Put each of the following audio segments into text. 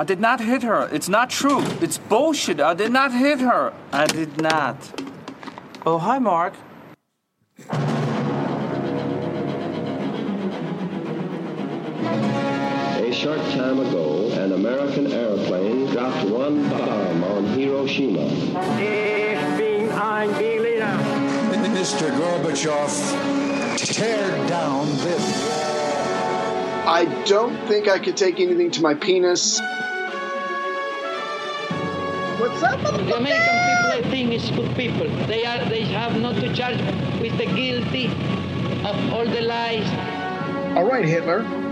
I did not hit her. It's not true. It's bullshit. I did not hit her. I did not. Oh, hi, Mark. A short time ago, an American airplane dropped one bomb on Hiroshima. Ich bin ein Berliner. Mr. Gorbachev, tear down this wall. I don't think I could take anything to my penis. What's up, The American people, I think, is good people. They are. They have not to charge with the guilty of all the lies. All right, Hitler.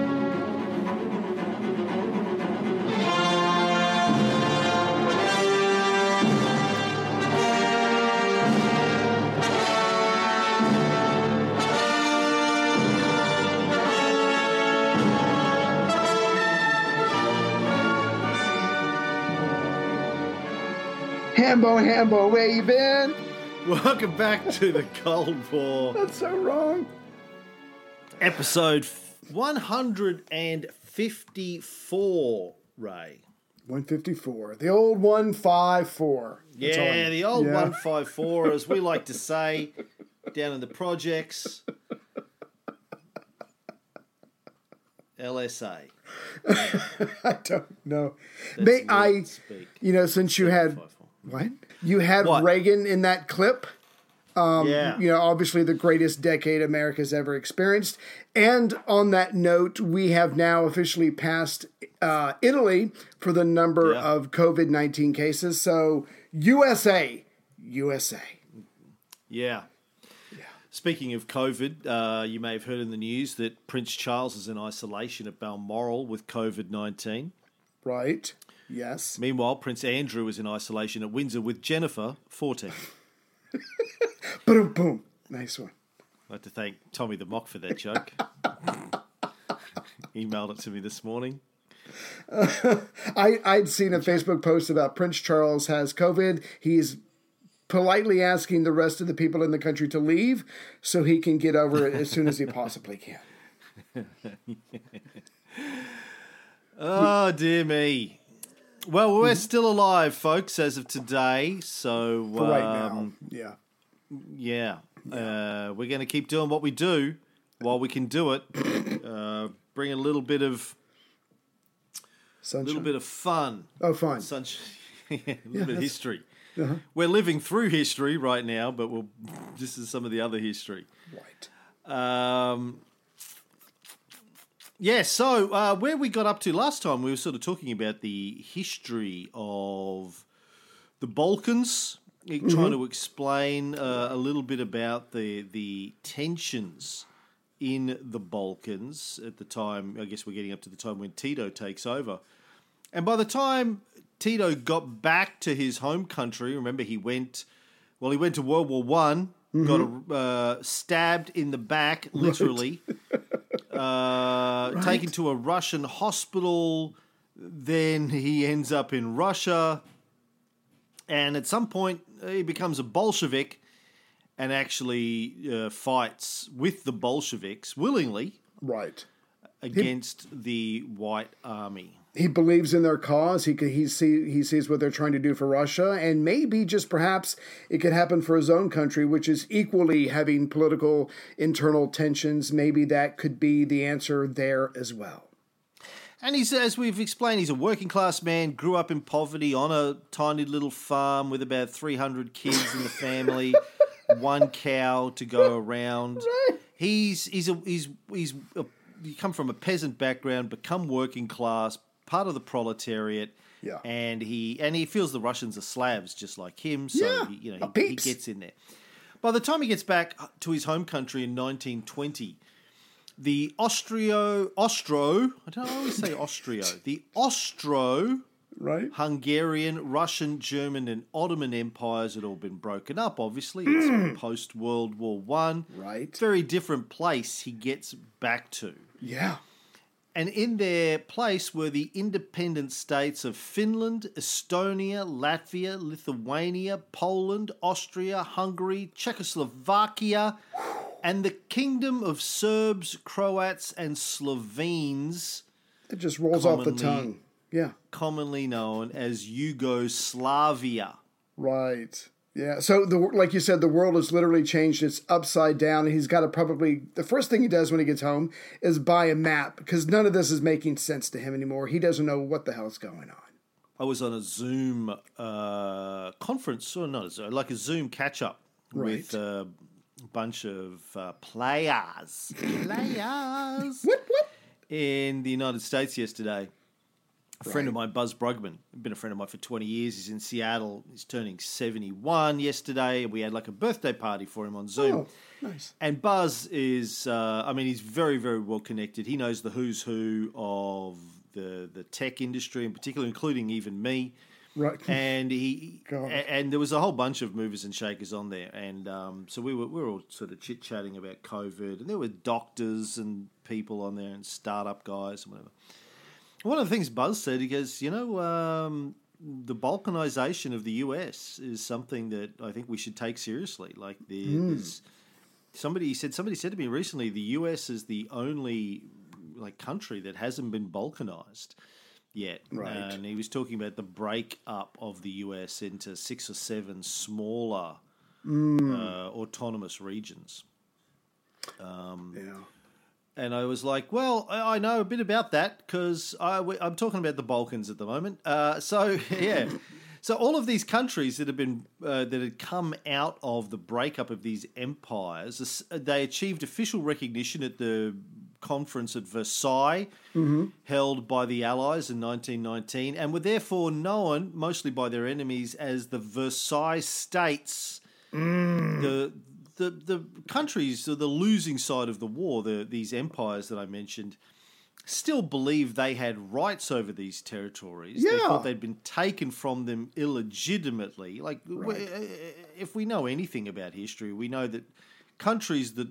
Hambo, Hambo, where you been? Welcome back to the Cold War, That's so wrong. episode 154. Ray, 154. The old 154. That's all I- yeah, the old Yeah. 154, as we like to say, down in the projects. LSA. I don't know. May I, speak. you know, since you had 154. What you had What? Reagan in that clip. yeah. You know, obviously the greatest decade America's ever experienced. And on that note, we have now officially passed uh, Italy for the number Yeah. of COVID nineteen cases. So USA, USA. Yeah. Speaking of COVID, uh, you may have heard in the news that Prince Charles is in isolation at Balmoral with COVID 19. Right. Yes. Meanwhile, Prince Andrew is in isolation at Windsor with Jennifer, 14. Boom, boom. Nice one. I'd like to thank Tommy the Mock for that joke. Emailed it to me this morning. I, I'd seen a Facebook post about Prince Charles has COVID. He's politely asking the rest of the people in the country to leave so he can get over it as soon as he possibly can. Oh, dear me. Well, we're still alive, folks, as of today. So, right now. um, Yeah. yeah, uh, we're going to keep doing what we do while we can do it. Uh, bring a little bit of Sunshine. little bit of fun oh, fine. Sunshine, a little bit of history. Uh-huh. We're living through history right now, but we'll, this is some of the other history. Right. Um, yeah, so uh, where we got up to last time, we were sort of talking about the history of the Balkans, eh, trying to explain uh, a little bit about the the tensions in the Balkans at the time. I guess we're getting up to the time when Tito takes over. And by the time Tito got back to his home country, remember he went, well, he went to World War One, got uh, stabbed in the back, literally, uh, taken to a Russian hospital. Then he ends up in Russia, and at some point he becomes a Bolshevik and actually uh, fights with the Bolsheviks willingly Right. against the White Army. He believes in their cause. He he see he sees what they're trying to do for Russia, and maybe just perhaps it could happen for his own country, which is equally having political internal tensions. Maybe that could be the answer there as well. And he's, as we've explained, he's a working class man, grew up in poverty on a tiny little farm with about 300 kids in the family, one cow to go around. He's, he's, a, he's, he's a, you come from a peasant background, become working class, part of the proletariat. Yeah. And he and he feels the Russians are Slavs just like him, so Yeah, he, you know he, he gets in there. By the time he gets back to his home country in 1920, the Austro Austro I don't always say Austrio the Austro Right. Hungarian, Russian, German, and Ottoman empires had all been broken up. Obviously, it's post World War One. Right. Very different place he gets back to. Yeah. And in their place were the independent states of Finland, Estonia, Latvia, Lithuania, Poland, Austria, Hungary, Czechoslovakia, and the kingdom of Serbs, Croats, and Slovenes. It just rolls off the tongue. Yeah. commonly known as Yugoslavia. Right. Yeah. So the like you said, the world has literally changed. It's upside down, and he's got to probably the first thing he does when he gets home is buy a map because none of this is making sense to him anymore. He doesn't know what the hell's going on. I was on a Zoom uh, conference, or not a Zoom, like a Zoom catch up with a bunch of uh, players, players What? What? in the United States yesterday. A friend of mine, Buzz Bruggeman, been a friend of mine for 20 years. He's in Seattle. He's turning 71 yesterday. We had like a birthday party for him on Zoom. Oh, nice. And Buzz is, uh, I mean, he's very, very well connected. He knows the who's who of the, the tech industry in particular, including even me. Right. And he God. and there was a whole bunch of movers and shakers on there, and um, so we were we were all sort of chit chatting about COVID, and there were doctors and people on there, and startup guys and whatever. One of the things Buzz said, he goes, you know, um, the balkanization of the US is something that I think we should take seriously. Like there, Hmm. there's somebody said somebody said to me recently, the US is the only like country that hasn't been balkanized yet. Right. And he was talking about the breakup of the US into six or seven smaller Hmm. uh, autonomous regions. Yeah. And I was like, well, I know a bit about that because I'm talking about the Balkans at the moment. Uh, so, yeah. So all of these countries that have been uh, that had come out of the breakup of these empires, they achieved official recognition at the conference at Versailles, held by the Allies in 1919, and were therefore known mostly by their enemies as the Versailles states. The the the countries, the losing side of the war, the these empires that I mentioned, still believed they had rights over these territories. They Yeah. thought they'd been taken from them illegitimately. Like, w- uh, if we know anything about history, we know that countries that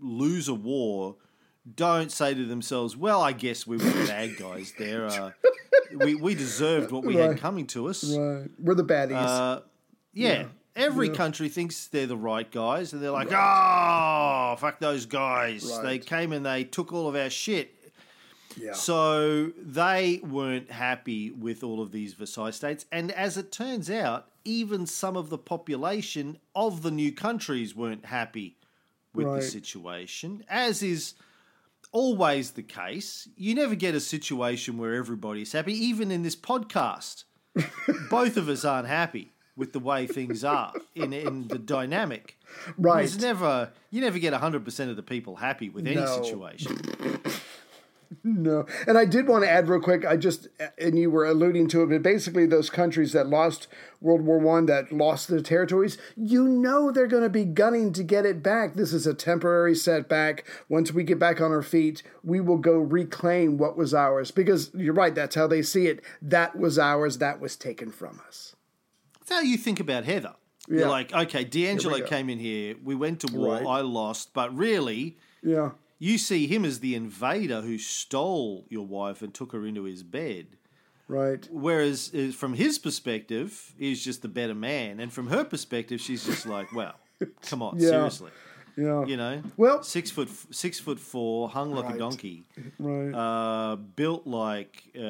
lose a war don't say to themselves, "Well, I guess we were the bad guys there. Uh, we we deserved what we Right. had coming to us." Right. We're the baddies. Uh, yeah. Every country thinks they're the right guys, and they're like, "Oh, fuck those guys! They came and they took all of our shit." yeah. So they weren't happy with all of these Versailles states, and as it turns out, even some of the population of the new countries weren't happy with Right. the situation, as is always the case. You never get a situation where everybody's happy, even in this podcast. Both of us aren't happy with the way things are in in the dynamic. Right. There's never you never get hundred percent of the people happy with any No. situation. No, and I did want to add real quick. I just and you were alluding to it, but basically those countries that lost World War One, that lost their territories, you know they're going to be gunning to get it back. This is a temporary setback. Once we get back on our feet, we will go reclaim what was ours. Because you're right, that's how they see it. That was ours. That was taken from us. That's how you think about Heather. Yeah. You're like, okay, D'Angelo came in here, we went to war, Right. I lost, but really, Yeah, you see him as the invader who stole your wife and took her into his bed. right. Whereas, uh, from his perspective, he's just the better man, and from her perspective, she's just like, well, come on, Yeah. seriously, Yeah, you know, Well- six foot six foot four, hung like a donkey, right. uh, built like uh,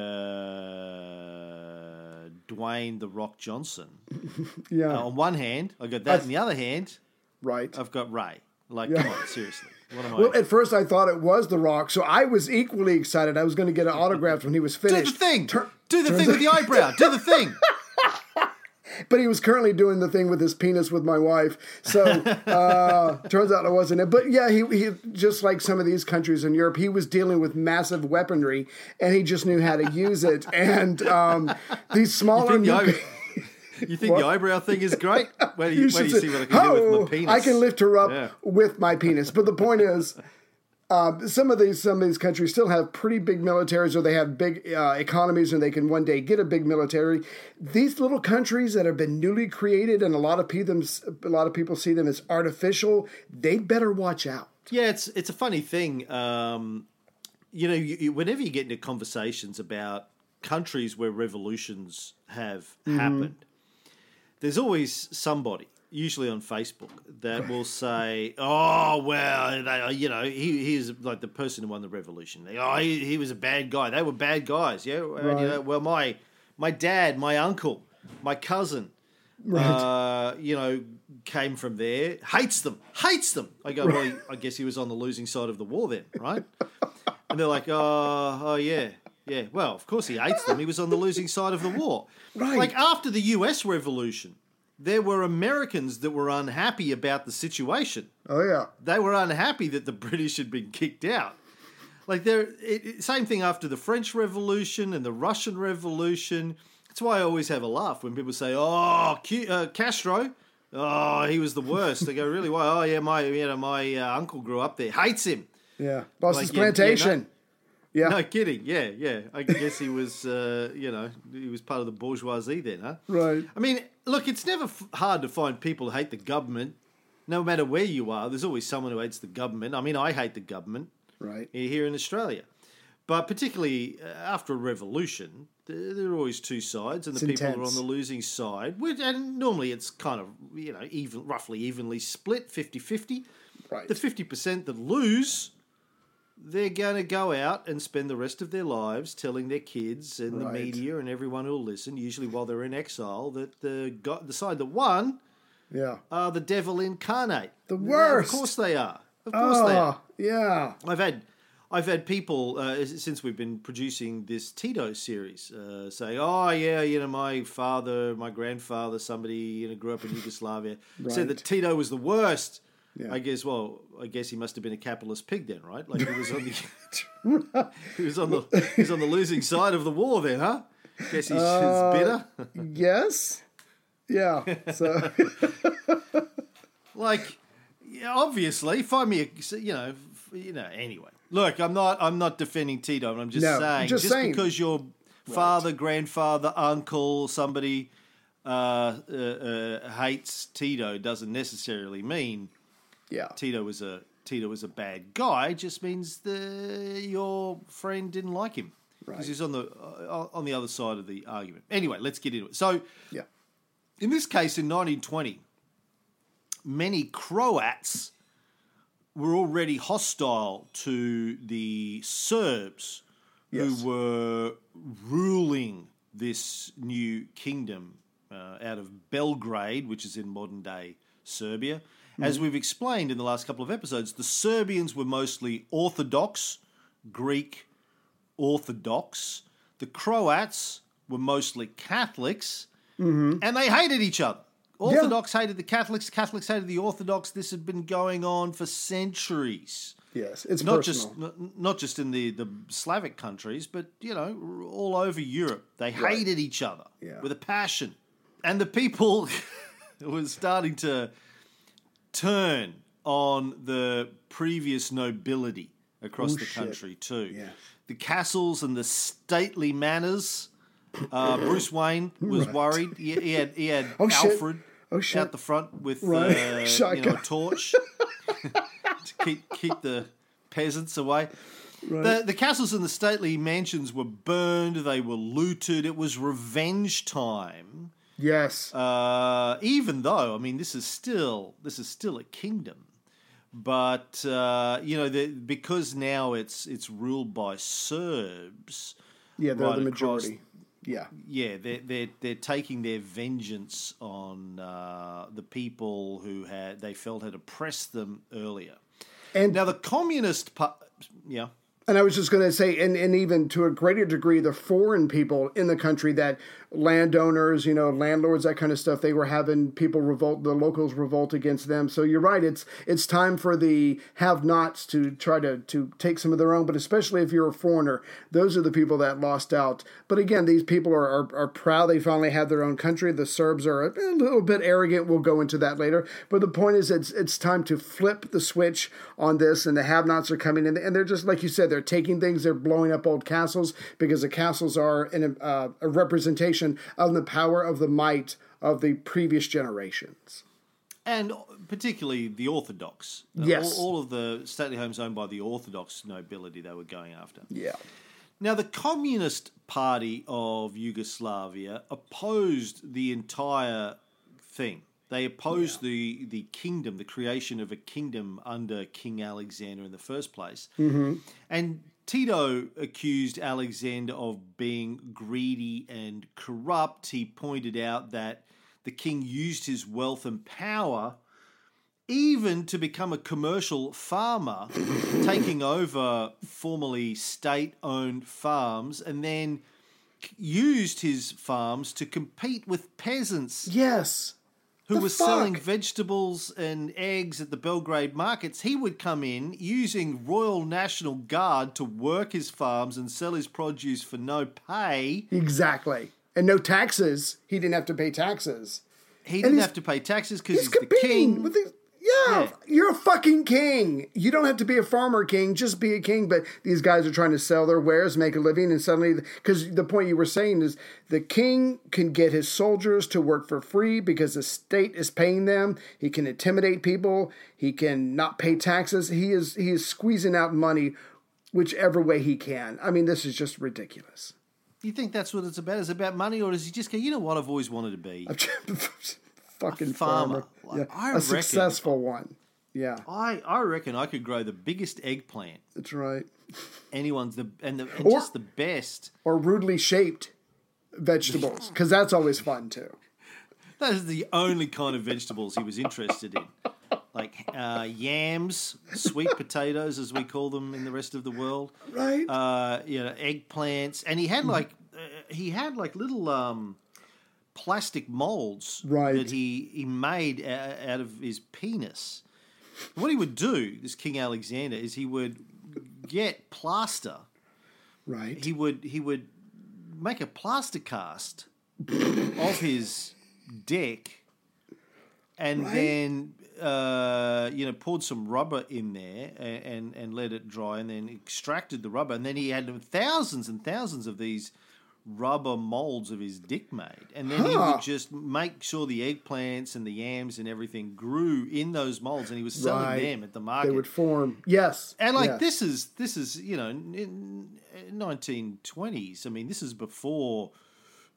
Dwayne the Rock Johnson. yeah, Uh, on one hand, I got that. on the other hand, right. I've got Ray. Like, Yeah. come on, seriously. What am I? Well, at first I thought it was The Rock, so I was equally excited. I was going to get an autograph when he was finished. Do the thing. Tur- Do the turns thing with the eyebrow. Do the thing. but he was currently doing the thing with his penis with my wife. So uh, turns out it wasn't it. But yeah, he, he just like some of these countries in Europe, he was dealing with massive weaponry, and he just knew how to use it. And um, these smaller. think new- eye- You think the eyebrow thing is great? Where do you, You do you see what I can do "Oh, with my penis? I can lift her up Yeah. with my penis. But the point is, uh, some of these some of these countries still have pretty big militaries, or they have big uh, economies, and they can one day get a big military. These little countries that have been newly created, and a lot of people a lot of people see them as artificial. They better watch out. Yeah, it's it's a funny thing. Um, you know, you, you, whenever you get into conversations about countries where revolutions have Mm-hmm. happened, there's always somebody usually on Facebook, that will say, "Oh well, they, you know, he he's like the person who won the revolution. Oh, he, he was a bad guy. They were bad guys. Yeah, and, you know, well, my my dad, my uncle, my cousin, uh, you know, came from there. Hates them. Hates them. I go, well, I guess he was on the losing side of the war then, right? And they're like, oh, oh yeah, yeah. Well, of course he hates them. He was on the losing side of the war. Right. Like after the U.S. Revolution, there were Americans that were unhappy about the situation. Oh yeah. They were unhappy that the British had been kicked out. Like there, it, it- same thing after the French Revolution and the Russian Revolution. That's why I always have a laugh when people say, "Oh, Q, uh, Castro, oh, he was the worst." They go, "Really? Why?" Oh, yeah, my you know my uh, uncle grew up there, hates him. Yeah. Lost Like, his yeah, yeah, no- plantation. Yeah. No kidding. Yeah, yeah. I guess he was, uh, you know, he was part of the bourgeoisie then, huh? Right. I mean, look, it's never f- hard to find people who hate the government. No matter where you are, there's always someone who hates the government. I mean, I hate the government Right. here in Australia. But particularly uh, after a revolution, there, are always two sides, and the It's people who are on the losing side. Which, and normally it's kind of, you know, even roughly evenly split 50 50. Right. The 50% that lose, they're going to go out and spend the rest of their lives telling their kids and the media and everyone who'll listen, usually while they're in exile, that the, go- the side that won Yeah. are the devil incarnate. The worst. Of course they are. Of course they are. Oh, yeah. I've had I've had people uh, since we've been producing this Tito series uh, saying, "Oh yeah, you know, my father, my grandfather, somebody you know grew up in Yugoslavia, said that Tito was the worst." Yeah. I guess. Well, I guess he must have been a capitalist pig then, right? Like he was on the he was on the he was on the losing side of the war then, huh? Guess he's, Uh, he's bitter. Yes. Yeah. So like yeah, obviously find me a you know you know anyway look i'm not i'm not defending tito i'm just No, saying just just, saying. because your father grandfather uncle somebody uh, uh, uh, hates tito doesn't necessarily mean yeah. tito was a tito was a bad guy just means the your friend didn't like him because Right. he's on the uh, on the other side of the argument anyway let's get into it so Yeah. in this case, in 1920, many Croats were already hostile to the Serbs Yes. who were ruling this new kingdom uh, out of Belgrade, which is in modern day Serbia. As mm-hmm. we've explained in the last couple of episodes, the Serbians were mostly Orthodox, Greek Orthodox. The Croats were mostly Catholics, mm-hmm. and they hated each other. Orthodox hated the Catholics, Catholics hated the Orthodox. This had been going on for centuries. Yes. It's Not personal. just not just in the, the Slavic countries, but you know, all over Europe. They hated each other Yeah. with a passion. And the people were starting to turn on the previous nobility across Oh, the shit. country too. Yeah. The castles and the stately manors. Uh, Bruce Wayne was worried. He, he had he had Oh, shit. Alfred Oh, shit. out the front with Right. uh, you know, a torch to keep keep the peasants away. The, the castles and the stately mansions were burned. They were looted. It was revenge time. Yes. Uh, even though, I mean, this is still this is still a kingdom, but uh, you know, the, because now it's it's ruled by Serbs. yeah, they're right the across- majority. Yeah. Yeah, they're they're they're taking their vengeance on uh, the people who had they felt had oppressed them earlier. And Now the communist, pa- yeah. And I was just going to say, and, and even to a greater degree, the foreign people in the country that landowners, you know, landlords, that kind of stuff, they were having people revolt, the locals revolt against them. So you're right. It's it's time for the have-nots to try to to take some of their own. But especially if you're a foreigner, those are the people that lost out. But again, these people are are, are proud they finally have their own country. The Serbs are a, a little bit arrogant. We'll go into that later. But the point is, it's it's time to flip the switch on this, and the have-nots are coming in, and they're just like you said, they're taking things, they're blowing up old castles because the castles are an, uh, a representation of the power of the might of the previous generations. and particularly the Orthodox. Yes. all, all of the stately homes owned by the Orthodox nobility they were going after. Yeah. Now, the Communist Party of Yugoslavia opposed the entire thing. They opposed the the kingdom, the creation of a kingdom under King Alexander in the first place. Mm-hmm. And Tito accused Alexander of being greedy and corrupt. He pointed out that the king used his wealth and power even to become a commercial farmer, taking over formerly state owned farms, and then used his farms to compete with peasants Yes. Who The were selling vegetables and eggs at the Belgrade markets. He would come in using Royal National Guard to work his farms and sell his produce for no pay. Exactly. And no taxes. He didn't have to pay taxes. He didn't have to pay taxes because He's he's, the king. with the. Yeah, you're a fucking king. You don't have to be a farmer king, just be a king. But these guys are trying to sell their wares, make a living, and suddenly, because the point you were saying is the king can get his soldiers to work for free because the state is paying them. He can intimidate people. He can not pay taxes. He is he is squeezing out money whichever way he can. I mean, this is just ridiculous. you think that's what it's about? Is it about money, or does he just go, you know what, I've always wanted to be? fucking farmer. farmer. Yeah, I a reckon- successful one. Yeah, I, I reckon I could grow the biggest eggplant that's right. anyone's the and, the, and Or- just the best. or rudely shaped vegetables because that's always fun too. Those are the only kind of vegetables he was interested in, like uh, yams, sweet potatoes, as we call them in the rest of the world. Right. Uh, you know, eggplants, and he had like uh, he had like little um, plastic molds Right. that he he made out of his penis. What he would do, this King Alexander, is he would get plaster. right. He would he would make a plaster cast of his dick, and Right. then uh, you know poured some rubber in there and, and and let it dry, and then extracted the rubber, and then he had thousands and thousands of these rubber molds of his dick made, and then he Huh. would just make sure the eggplants and the yams and everything grew in those molds, and he was selling Right. them at the market. they would form. Yes. And like yes. this is this is you know in nineteen twenties. I mean, this is before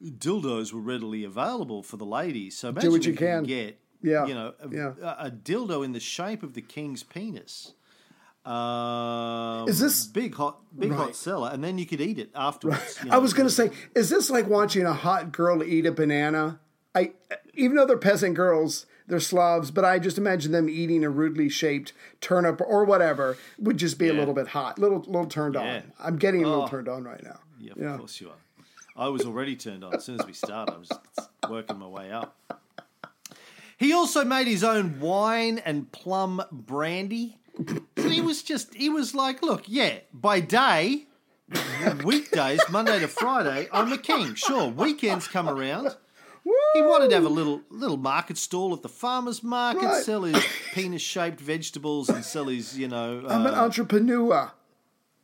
dildos were readily available for the ladies. So imagine what you you can. get Yeah, you know a, yeah. a, a dildo in the shape of the king's penis. Um, Is this- big hot big hot Right. seller? And then you could eat it afterwards. you I was going to say, is this like watching a hot girl eat a banana? I even though they're peasant girls, they're Slavs, but I just imagine them eating a rudely shaped turnip or whatever would just be a little bit hot, little little turned Yeah. on. I'm getting a little Oh. turned on right now. Yeah, of Yeah. course you are. I was already turned on as soon as we started. I was working my way up. He also made his own wine and plum brandy. So he was just, he was like, look, yeah, by day, weekdays, Monday to Friday, I'm a king. Sure, weekends come around. He wanted to have a little little market stall at the farmer's market, Right. sell his penis shaped vegetables and sell his, you know. I'm an uh, entrepreneur.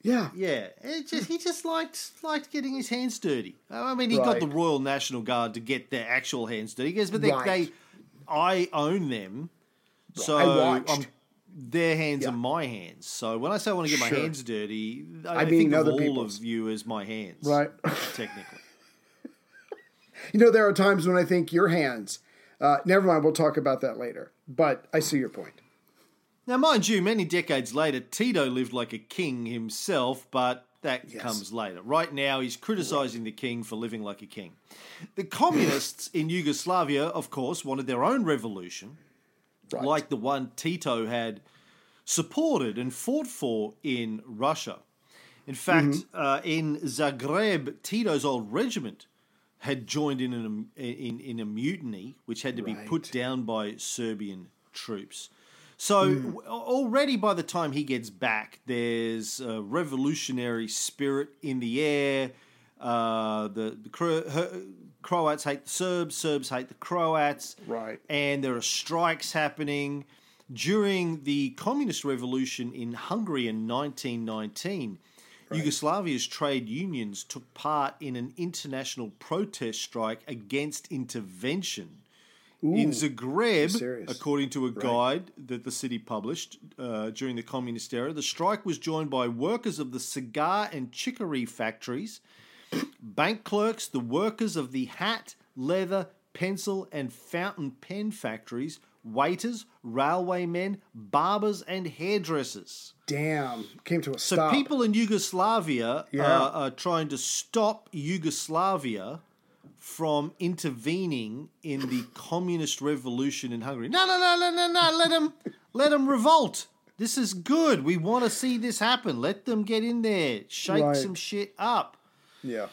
Yeah. yeah, it just he just liked liked getting his hands dirty. I mean, he got the Royal National Guard to get their actual hands dirty. He goes, but they, Right. they I own them, so I watched. I'm- their hands Yeah. are my hands. So when I say I want to get my hands dirty, I, I mean think of other all people's. of you as my hands, Right. Technically, You know, there are times when I think your hands. Uh, never mind, we'll talk about that later. But I see your point. now mind you, many decades later, Tito lived like a king himself, but that Yes. comes later. Right now, he's criticizing the king for living like a king. The communists in Yugoslavia, of course, wanted their own revolution. Right. like the one Tito had supported and fought for in Russia. In fact, Mm-hmm. uh, in Zagreb, Tito's old regiment had joined in, an, in in a mutiny, which had to be put down by Serbian troops. So Mm. already by the time he gets back, there's a revolutionary spirit in the air. Uh, the the Croats hate the Serbs, Serbs hate the Croats, Right. And there are strikes happening during the communist revolution in Hungary in 1919. Yugoslavia's trade unions took part in an international protest strike against intervention. in Zagreb, according to a guide that the city published uh, during the communist era, the strike was joined by workers of the cigar and chicory factories, bank clerks, the workers of the hat, leather, pencil, and fountain pen factories, waiters, railway men, barbers, and hairdressers. Damn, came to a So stop. people in Yugoslavia Yeah. are, are trying to stop Yugoslavia from intervening in the communist revolution in Hungary. No, no, no, no, no, no. Let them, let them revolt. This is good. We want to see this happen. Let them get in there, shake Right. some shit up. Yeah.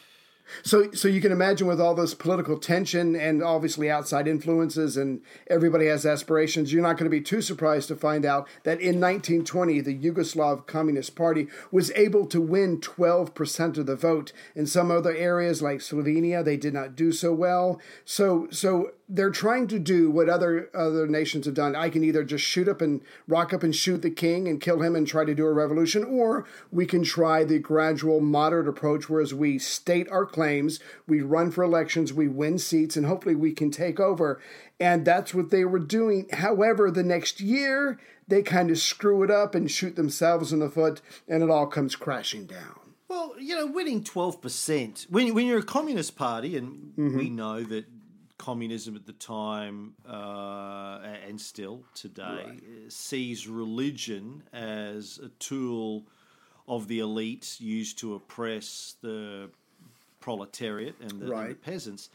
So, so you can imagine with all this political tension and obviously outside influences, and everybody has aspirations. You're not going to be too surprised to find out that in 1920, the Yugoslav Communist Party was able to win 12% of the vote. In some other areas like Slovenia, they did not do so well. So, so they're trying to do what other other nations have done. I can either just shoot up and rock up and shoot the king and kill him and try to do a revolution, or we can try the gradual, moderate approach, whereas we state our claims, we run for elections, we win seats, and hopefully we can take over. And that's what they were doing. However, the next year they kind of screw it up and shoot themselves in the foot, and it all comes crashing down. Well, you know, winning twelve percent when when you're a communist party, and we mm-hmm. know that communism at the time uh, and still today uh, sees religion as a tool of the elites used to oppress the proletariat and the, and the peasants.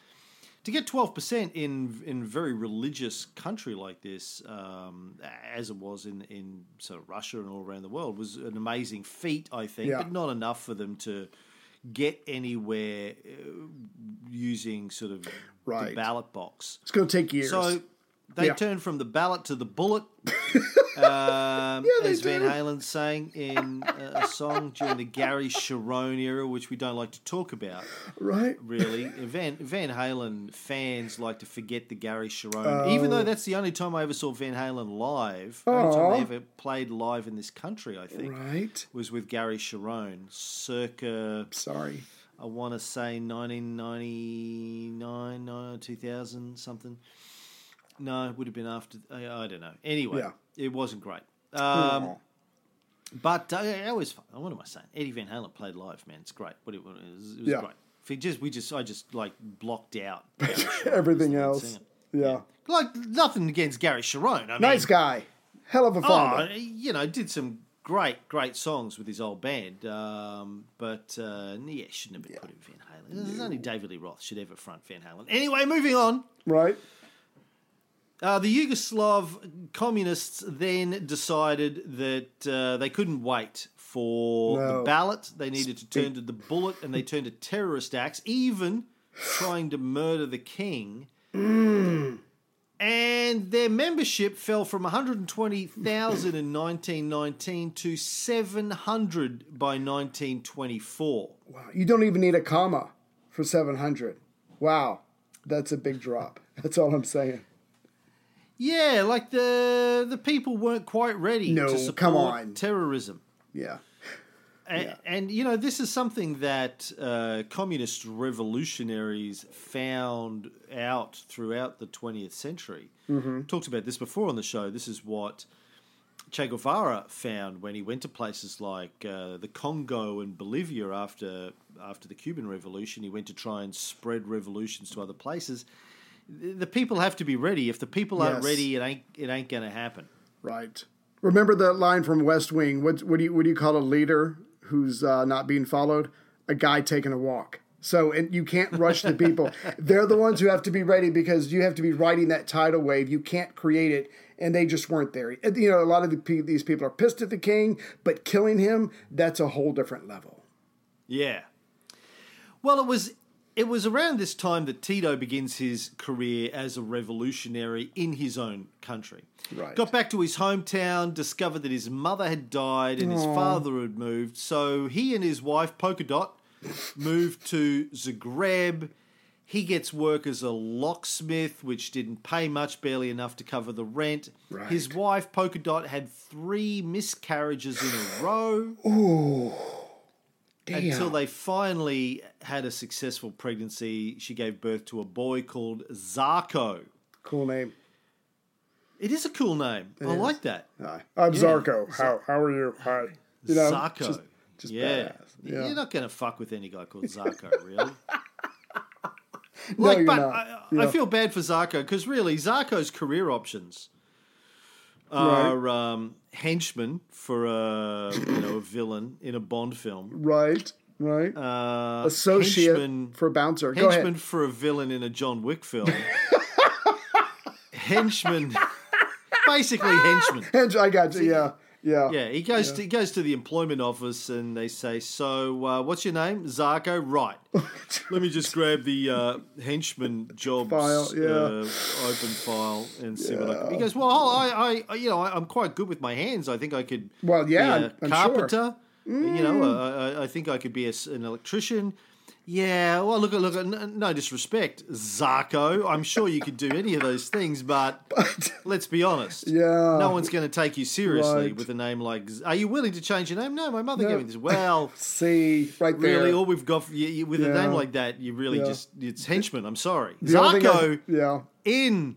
To get twelve percent in in a very religious country like this, um, as it was in in sort of Russia and all around the world, was an amazing feat, I think, Yeah. but not enough for them to get anywhere uh, using sort of the ballot box. It's going to take years. So they Yeah. turned from the ballot to the bullet, um, they as Van. Halen sang in a, song during the Gary Cherone era, which we don't like to talk about. right? Really, Van Van Halen fans like to forget the Gary Cherone, even though that's the only time I ever saw Van Halen live. Only time they ever played live in this country, I think, Right. was with Gary Cherone, circa Sorry. I want to say 1999, no, 2000, something. No, it would have been after. I, I don't know. Anyway, Yeah. it wasn't great. Um, but uh, it was fun. What am I saying? Eddie Van Halen played live, man. It's great. What it was, it was Yeah. great. He just, we just, I just like blocked out Everything else. singer. Yeah. Like nothing against Gary Cherone. I mean, Nice guy. Hell of a Oh, father. you know, did some great, great songs with his old band. Um, but uh, yeah, shouldn't have been put in Van Halen. There's only David Lee Roth should ever front Van Halen. Anyway, moving on. right? Uh, the Yugoslav communists then decided that uh, they couldn't wait for the ballot. They needed to turn to the bullet, and they turned to terrorist acts, even trying to murder the king. And their membership fell from 120,000 in 1919 to 700 by 1924. Wow. You don't even need a comma for 700. Wow. That's a big drop. That's all I'm saying. Yeah, like the the people weren't quite ready No, to support come on. terrorism. Yeah. And, and you know, this is something that uh, communist revolutionaries found out throughout the 20th century. Mm-hmm. Talked about this before on the show. This is what Che Guevara found when he went to places like uh, the Congo and Bolivia after after the Cuban Revolution. He went to try and spread revolutions to other places. The people have to be ready. If the people aren't ready, it ain't it ain't going to happen. Right. Remember that line from West Wing? What, what do you what do you call a leader who's uh, not being followed? A guy taking a walk. So and you can't rush the people. They're the ones who have to be ready because you have to be riding that tidal wave. You can't create it, and they just weren't there. You know, a lot of the, these people are pissed at the king, but killing him that's a whole different level. Yeah. Well, it was it was around this time that Tito begins his career as a revolutionary in his own country. Right. Got back to his hometown, discovered that his mother had died and his father had moved, so he and his wife Polka Dot moved to Zagreb. He gets work as a locksmith, which didn't pay much, barely enough to cover the rent. Right. His wife, Polka Dot, had three miscarriages in a row Damn. until they finally had a successful pregnancy. She gave birth to a boy called Zarko. cool name. It is a cool name. I like that. Hi. I'm Zarko. How how are you? Hi. You know, Zarko. just- just yeah. Yeah. You're not going to fuck with any guy called Zarko, really. No, like, you're but. I, I feel bad for Zarko because really Zarko's career options are um, henchman for a you know a villain in a Bond film, Right, right. uh, Associate henchman, for bouncer. Go henchman for a villain in a John Wick film, henchman, basically henchman. And I got you. Yeah, yeah. Yeah, he goes to he goes to the employment office and they say, "So, uh, what's your name, Zarko?" Right. Let me just grab the uh, henchman jobs File, yeah. uh, open file and see what I. Can. He goes, "Well, I, I, you know, I, I'm quite good with my hands. I think I could. Well, yeah, be a I'm- I'm sure. carpenter. You know, uh, I, I think I could be a an electrician." Yeah, well, look at look at no disrespect, Zarko. I'm sure you could do any of those things, but but let's be honest. Yeah. no one's going to take you seriously Right. with a name like. Are you willing to change your name? No, my mother gave me this. Well, See, right there. really, all we've got you, you- with a name like that, you really Yeah. just it's henchman. I'm sorry, The only thing I- Zarko yeah. in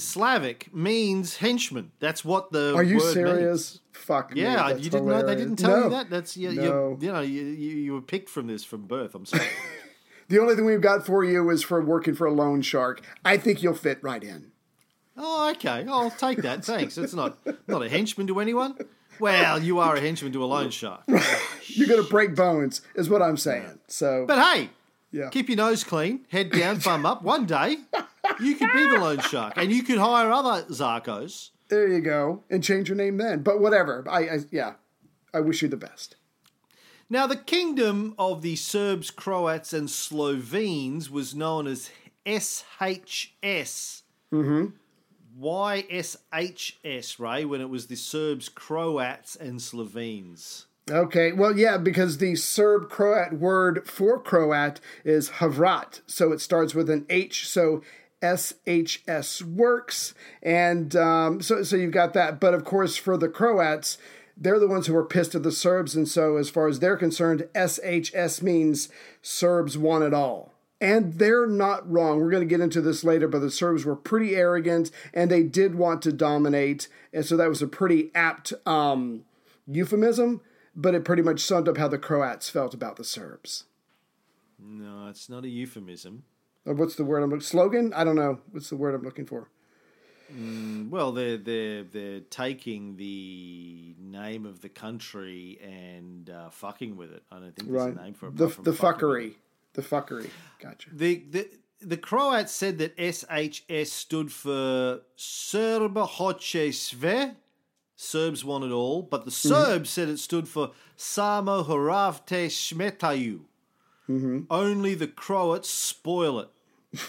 Slavic means henchman. That's what the Are you word serious? means. Fuck. Yeah, you didn't know. They didn't tell No. you that. That's you. No. You, you know, you, you were picked from this from birth. I'm sorry. The only thing we've got for you is for working for a loan shark. I think you'll fit right in. Oh, okay. I'll take that. Thanks. It's not not a henchman to anyone. Well, you are a henchman to a loan shark. You're gonna break bones, is what I'm saying. So, But hey, yeah, keep your nose clean, head down, thumb up. One day, you could be the loan shark, and you could hire other Zarkos. there you go, and change your name then. But whatever. I, I yeah, I wish you the best. Now, the kingdom of the Serbs, Croats, and Slovenes was known as SHS. Mm-hmm. Why SHS, Ray, when it was the Serbs, Croats, and Slovenes? Okay, well, yeah, because the Serb Croat word for Croat is Havrat, so it starts with an H, so SHS works, and um, so so you've got that. But of course, for the Croats, they're the ones who are pissed at the Serbs, and so as far as they're concerned, SHS means Serbs want it all. And they're not wrong. We're going to get into this later, but the Serbs were pretty arrogant and they did want to dominate. And so that was a pretty apt um, euphemism, but it pretty much summed up how the Croats felt about the Serbs. No, it's not a euphemism. What's the word I'm looking slogan? I don't know. What's the word I'm looking for? Well, they're they're they're taking the name of the country and uh, fucking with it. I don't think there's Right. a name for it. The the fuckery. The fuckery. Gotcha. The the the Croats said that SHS stood for Serba hoće sve. Serbs want it all, but the Serbs said it stood for Samo Horavte Smetaju. Only the Croats spoil it.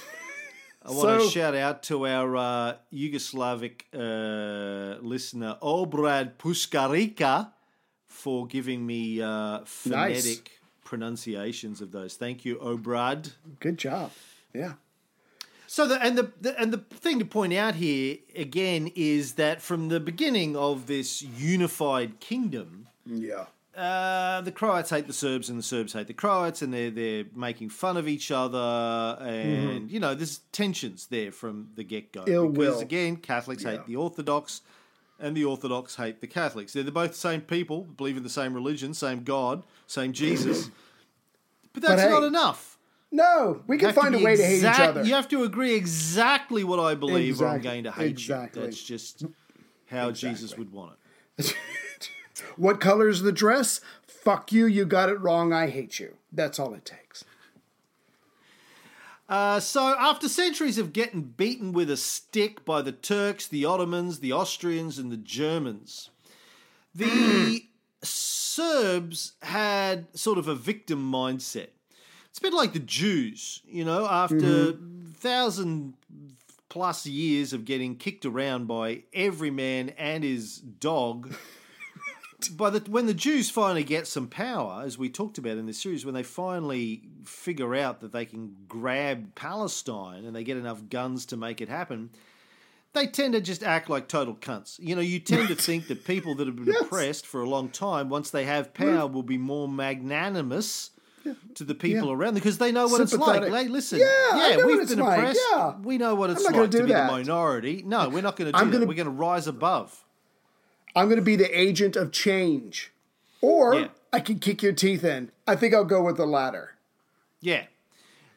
I want to shout out to our uh, Yugoslavic uh, listener, Obrad Puskarica, for giving me uh, phonetic pronunciations of those. Thank you, Obrad. Good job. Yeah. So the and the, the and the thing to point out here again is that from the beginning of this unified kingdom, Yeah. Uh, the Croats hate the Serbs and the Serbs hate the Croats, and they're they're making fun of each other, and you know there's tensions there from the get go. Mm-hmm. Ill because will. again, Catholics Yeah. hate the Orthodox, and the Orthodox hate the Catholics. They're both the same people, believe in the same religion, same God, same Jesus. But that's hey, not enough. No, we can find a way to hate each other. You have to agree exactly what I believe, or I'm going to hate exactly. you. That's just how Jesus would want it. What color's the dress? Fuck you, you got it wrong, I hate you. That's all it takes. Uh, so, after centuries of getting beaten with a stick by the Turks, the Ottomans, the Austrians, and the Germans, the Serbs had sort of a victim mindset. It's a bit like the Jews, you know, after thousand plus years of getting kicked around by every man and his dog. By the when the Jews finally get some power, as we talked about in this series, when they finally figure out that they can grab Palestine and they get enough guns to make it happen, they tend to just act like total cunts. You know, you tend to think that people that have been oppressed for a long time, once they have power, will be more magnanimous. To the people Yeah. around them because they know what it's like. Hey, listen, Yeah, know we've been like. oppressed. Yeah. We know what it's like to be that. the minority. No, we're not going to do I'm that. gonna- We're going to rise above. I'm going to be the agent of change. Or Yeah. I can kick your teeth in. I think I'll go with the latter. Yeah.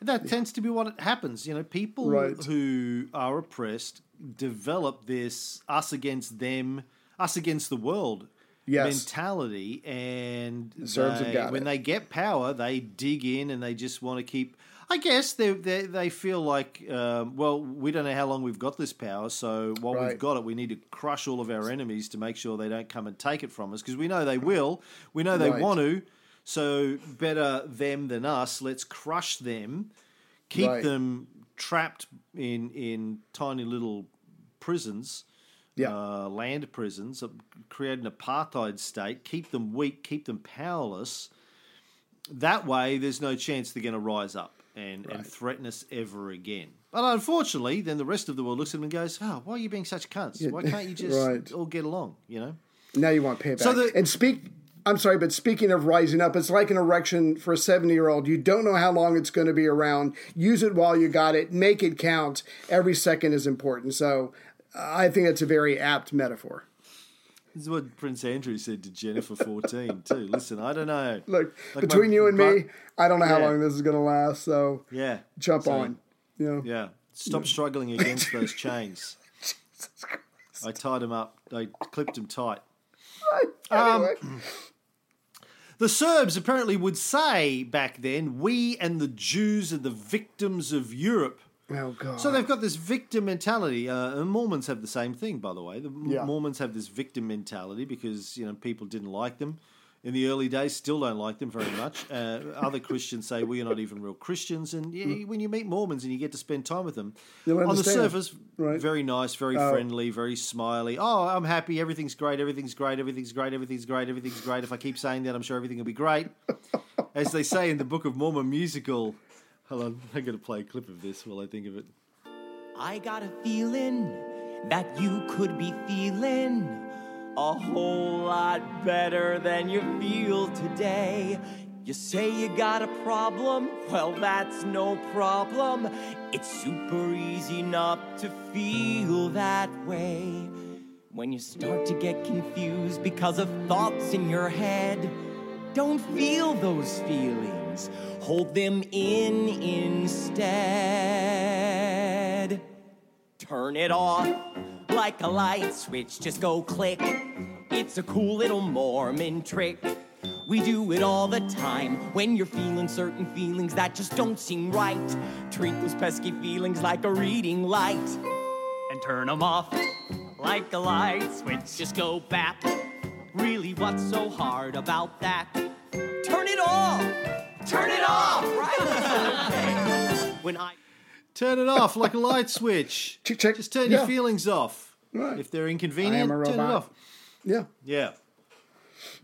that tends to be what it happens. You know, people Right. who are oppressed develop this us against them, us against the world Yes. mentality, and they- when it. they get power, they dig in and they just want to keep. I guess they they, they feel like, um, well, we don't know how long we've got this power, so while Right. we've got it, we need to crush all of our enemies to make sure they don't come and take it from us because we know they will. We know they Right. want to. So better them than us. Let's crush them, keep Right. them trapped in in tiny little prisons, Yeah. uh, land prisons, uh, create an apartheid state, keep them weak, keep them powerless. That way, there's no chance they're going to rise up and, and threaten us ever again. But unfortunately, then the rest of the world looks at them and goes, "Oh, why are you being such cunts? Why can't you just Right. all get along?" You know. Now you want payback. So the- and speak. I'm sorry, but speaking of rising up, it's like an erection for a 70 year old. You don't know how long it's going to be around. Use it while you got it. Make it count. Every second is important. So I think it's a very apt metaphor. This is what Prince Andrew said to Jennifer 14 too. Listen, I don't know. Look, Like between my you and me, I don't know how Yeah. long this is going to last. So Yeah. jump So, on. You know? Yeah. Stop struggling against those chains. I tied them up. I clipped them tight. Um, anyway. The Serbs apparently would say back then, we and the Jews are the victims of Europe. Oh, God. So they've got this victim mentality. Uh, and Mormons have the same thing, by the way. The Yeah. Mormons have this victim mentality because you know people didn't like them in the early days. Still don't like them very much. Uh, other Christians say we are not even real Christians. And yeah, when you meet Mormons and you get to spend time with them, Mm. You'll on the surface, Right. very nice, very Oh. friendly, very smiley. Oh, I'm happy. Everything's great. Everything's great. Everything's great. Everything's great. Everything's great. If I keep saying that, I'm sure everything will be great. As they say in the Book of Mormon musical. Hold on, I'm going to play a clip of this while I think of it. I got a feeling that you could be feeling a whole lot better than you feel today. You say you got a problem? Well, that's no problem. It's super easy not to feel that way. When you start to get confused because of thoughts in your head, don't feel those feelings. Hold them in instead. Turn it off like a light switch, just go click. It's a cool little Mormon trick. We do it all the time when you're feeling certain feelings that just don't seem right. Treat those pesky feelings like a reading light and turn them off like a light switch. Just go bap. Really, what's so hard about that? Turn it off! Turn it off! Right? when I. Turn it off like a light switch. Check, check. Just turn Yeah. your feelings off. Right. If they're inconvenient, am a turn it off. Yeah. Yeah.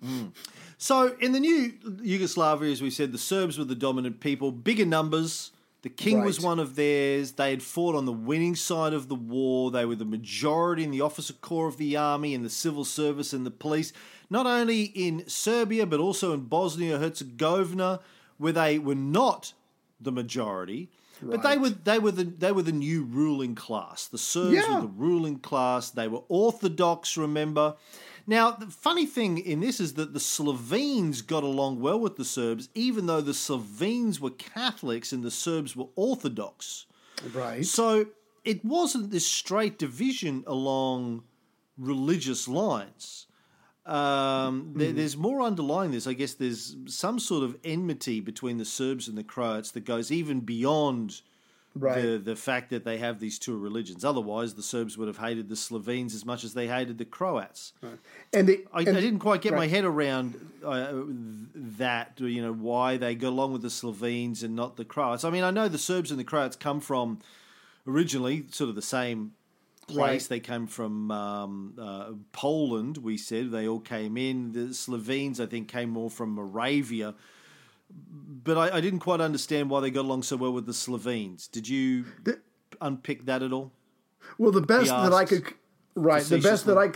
Mm. So in the new Yugoslavia, as we said, the Serbs were the dominant people, bigger numbers. The king was one of theirs. They had fought on the winning side of the war. They were the majority in the officer corps of the army and the civil service and the police, not only in Serbia but also in Bosnia Herzegovina, where they were not the majority. But they were they were the they were the new ruling class. The Serbs Yeah. were the ruling class. They were orthodox, remember. Now, the funny thing in this is that the Slovenes got along well with the Serbs, even though the Slovenes were Catholics and the Serbs were Orthodox. Right. So it wasn't this straight division along religious lines. Um, there, there's more underlying this. I guess there's some sort of enmity between the Serbs and the Croats that goes even beyond Right. the the fact that they have these two religions. Otherwise, the Serbs would have hated the Slovenes as much as they hated the Croats. and the, I, and, I didn't quite get my head around uh, that. You know why they go along with the Slovenes and not the Croats. I mean, I know the Serbs and the Croats come from originally sort of the same place. Right. They came from um, uh, Poland. We said they all came in. The Slovenes, I think, came more from Moravia. But I, I didn't quite understand why they got along so well with the Slovenes. Did you unpick that at all? Well, the best that I could right, the best that I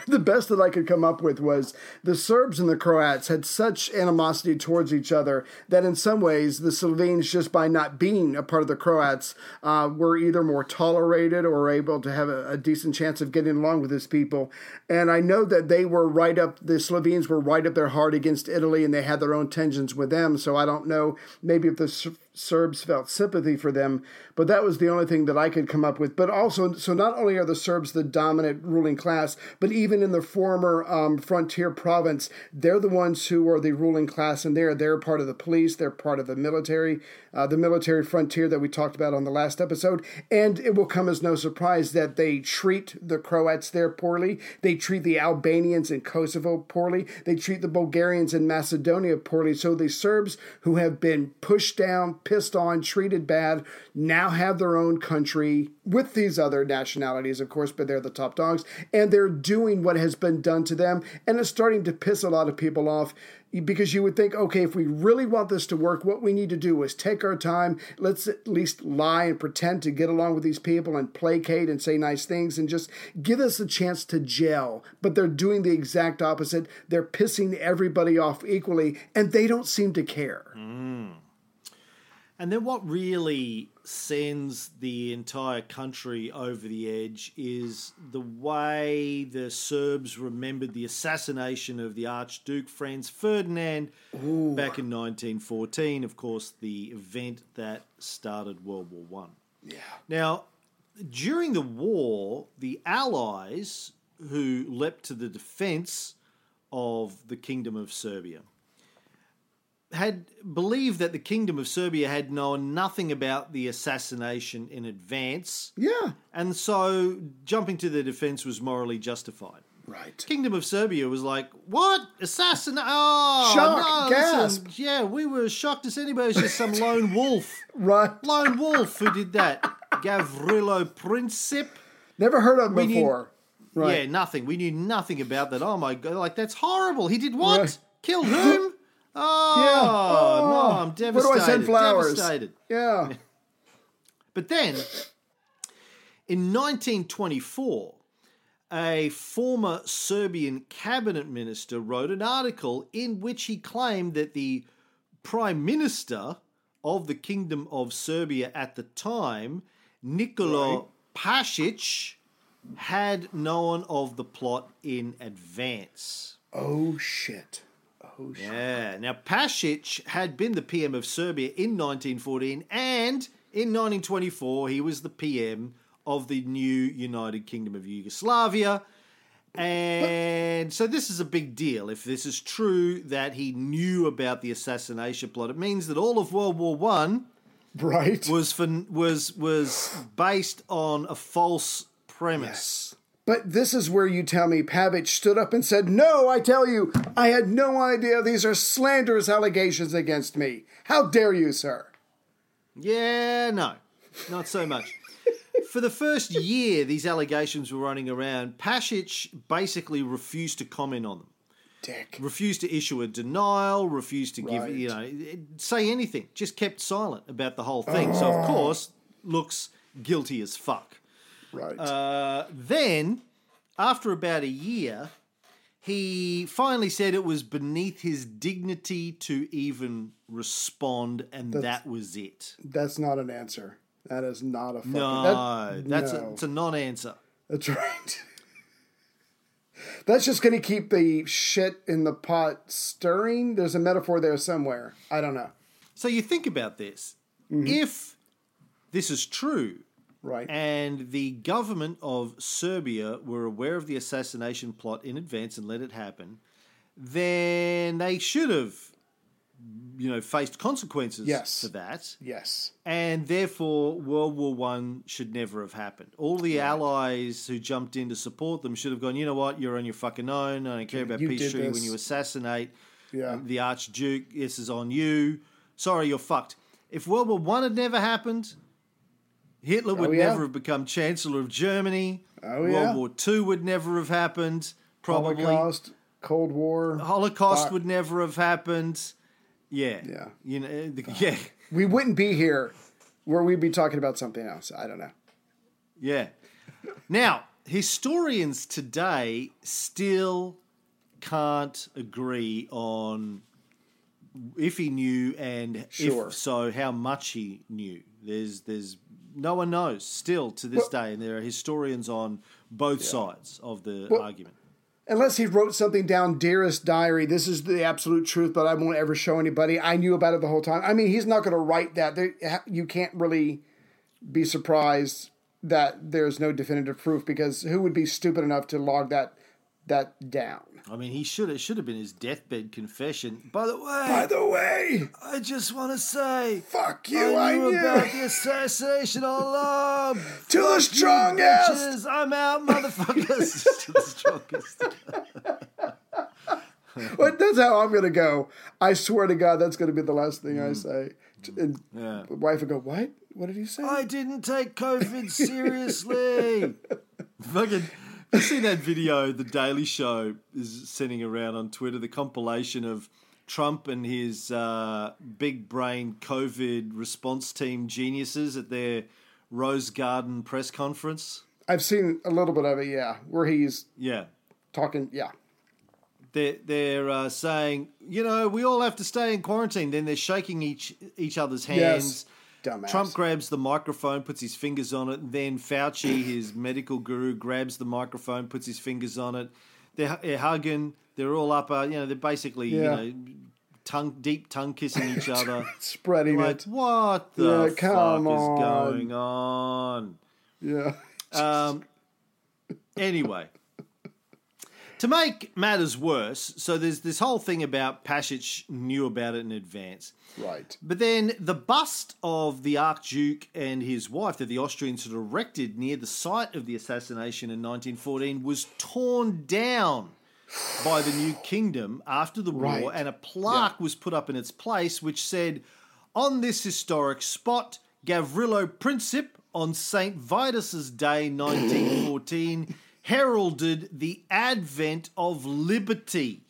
the best that I could come up with was the Serbs and the Croats had such animosity towards each other that in some ways the Slovenes, just by not being a part of the Croats, uh, were either more tolerated or able to have a, a decent chance of getting along with these people. And I know that they were right up the Slovenes were right up their heart against Italy, and they had their own tensions with them. So I don't know maybe if the Serbs felt sympathy for them, but that was the only thing that I could come up with. But also, so not only are the Serbs the dominant ruling class, but even in the former um, frontier province, they're the ones who are the ruling class, and they're they're part of the police, they're part of the military, uh, the military frontier that we talked about on the last episode. And it will come as no surprise that they treat the Croats there poorly, they treat the Albanians in Kosovo poorly, they treat the Bulgarians in Macedonia poorly. So the Serbs who have been pushed down pissed on, treated bad, now have their own country with these other nationalities, of course, but they're the top dogs, and they're doing what has been done to them, and it's starting to piss a lot of people off because you would think, okay, if we really want this to work, what we need to do is take our time. Let's at least lie and pretend to get along with these people and placate and say nice things and just give us a chance to gel. But they're doing the exact opposite. They're pissing everybody off equally, and they don't seem to care. Mm. And then what really sends the entire country over the edge is the way the Serbs remembered the assassination of the Archduke Franz Ferdinand back in 1914. Of course, the event that started World War One. Yeah. Now, during the war, the Allies who leapt to the defense of the Kingdom of Serbia had believed that the Kingdom of Serbia had known nothing about the assassination in advance, Yeah. and so jumping to their defense was morally justified. Right. Kingdom of Serbia was like, "What assassin? Oh, Shock, no, listen, gasp. yeah, we were as shocked as anybody. It was just some lone wolf, Right. lone wolf who did that. Gavrilo Princip. Never heard of We him knew- before. Right. Yeah, nothing. We knew nothing about that. Oh my god, like that's horrible. He did what? Right. Killed whom? Oh, Yeah. no, oh. I'm Where devastated. do I send flowers? Devastated. Yeah. But then, in 1924, a former Serbian cabinet minister wrote an article in which he claimed that the prime minister of the Kingdom of Serbia at the time, Nikola Pasic, had known of the plot in advance. Oh shit. Yeah. Now, Pasic had been the PM of Serbia in 1914, and in 1924, he was the PM of the new United Kingdom of Yugoslavia. And so, this is a big deal. If this is true that he knew about the assassination plot, it means that all of World War One Right. was for, was was based on a false premise. But this is where you tell me Pavich stood up and said, No, I tell you, I had no idea these are slanderous allegations against me. How dare you, sir? Yeah, no, not so much. For the first year these allegations were running around, Pasic basically refused to comment on them. Dick. Refused to issue a denial, refused to give, Right. you know, say anything. Just kept silent about the whole thing. So, of oh. course, looks guilty as fuck. Right. Uh, then, after about a year, he finally said it was beneath his dignity to even respond, and that was it. That's not an answer. That is not a fucking. No, that- that's no. A, it's a non-answer. That's right. That's just going to keep the shit in the pot stirring. There's a metaphor there somewhere. I don't know. So you think about this: Mm-hmm. if this is true, Right. and the government of Serbia were aware of the assassination plot in advance and let it happen, then they should have, you know, faced consequences Yes. for that. yes. and therefore World War One should never have happened. All the allies who jumped in to support them should have gone. You know what? You're on your fucking own. I don't care about You peace treaty when you assassinate Yeah. Uh, the Archduke. This is on you. Sorry, you're fucked. If World War One had never happened, Hitler oh, would Oh, yeah. never have become Chancellor of Germany. Oh, yeah. World. War Two would never have happened. Probably Holocaust, Cold War. Holocaust would never have happened. Yeah, Yeah. You know, eh, the, yeah. We wouldn't be here where we'd be talking about something else. I don't know. Yeah. Now, historians today still can't agree on if he knew and Sure. if so, how much he knew. There's there's no one knows still to this Well- day, and there are historians on both sides of the Well- argument. Unless he wrote something down, dearest diary, this is the absolute truth, but I won't ever show anybody. I knew about it the whole time. I mean, he's not going to write that. There, you can't really be surprised that there's no definitive proof because who would be stupid enough to log that that down? I mean, he should it should have been his deathbed confession. By the way, By the way, I just want to say, fuck you, I, I knew knew. about the assassination all along. To the strongest! Bitches, I'm out, motherfuckers. to the strongest. But that's how I'm going to go. I swear to God, that's going to be the last thing I say. And Mm. Yeah. wife would go, What? What did he say? I didn't take COVID seriously. Fucking. You see that video the Daily Show is sending around on Twitter, the compilation of Trump and his uh, big brain COVID response team geniuses at their Rose Garden press conference? I've seen a little bit of it, yeah, where he's Yeah. talking, yeah. They're, they're uh, saying, you know, we all have to stay in quarantine. Then they're shaking each each other's hands. Yes. Dumbass. Trump grabs the microphone, puts his fingers on it. and Then Fauci, his medical guru, grabs the microphone, puts his fingers on it. They're, they're hugging. They're all up. Uh, you know, they're basically Yeah. you know tongue deep tongue kissing each other. Spreading like it. what the Yeah, fuck is on. going on? Yeah. Um, anyway, to make matters worse, so there's this whole thing about Pasic knew about it in advance. Right. But then the bust of the Archduke and his wife that the Austrians had erected near the site of the assassination in 1914 was torn down by the new kingdom after the war, Right. and a plaque was put up in its place which said, On this historic spot, Gavrilo Princip, on St. Vitus's Day 1914, heralded the advent of liberty.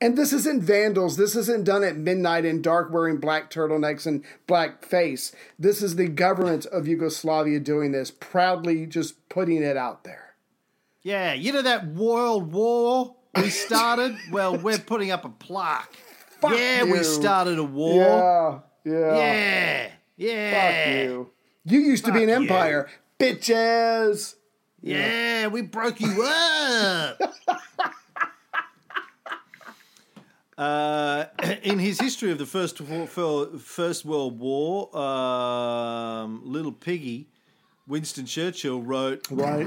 And this isn't vandals. This isn't done at midnight in dark wearing black turtlenecks and black face. This is the government of Yugoslavia doing this, proudly just putting it out there. Yeah, you know that world war we started? well, we're putting up a plaque. Fuck yeah, you. we started a war. Yeah, yeah. Yeah, yeah. Fuck you. You used to be an Fuck you. empire, bitches. Yeah, we broke you up. Uh, in his history of the First, First World War, um, Little Piggy, Winston Churchill wrote, Right.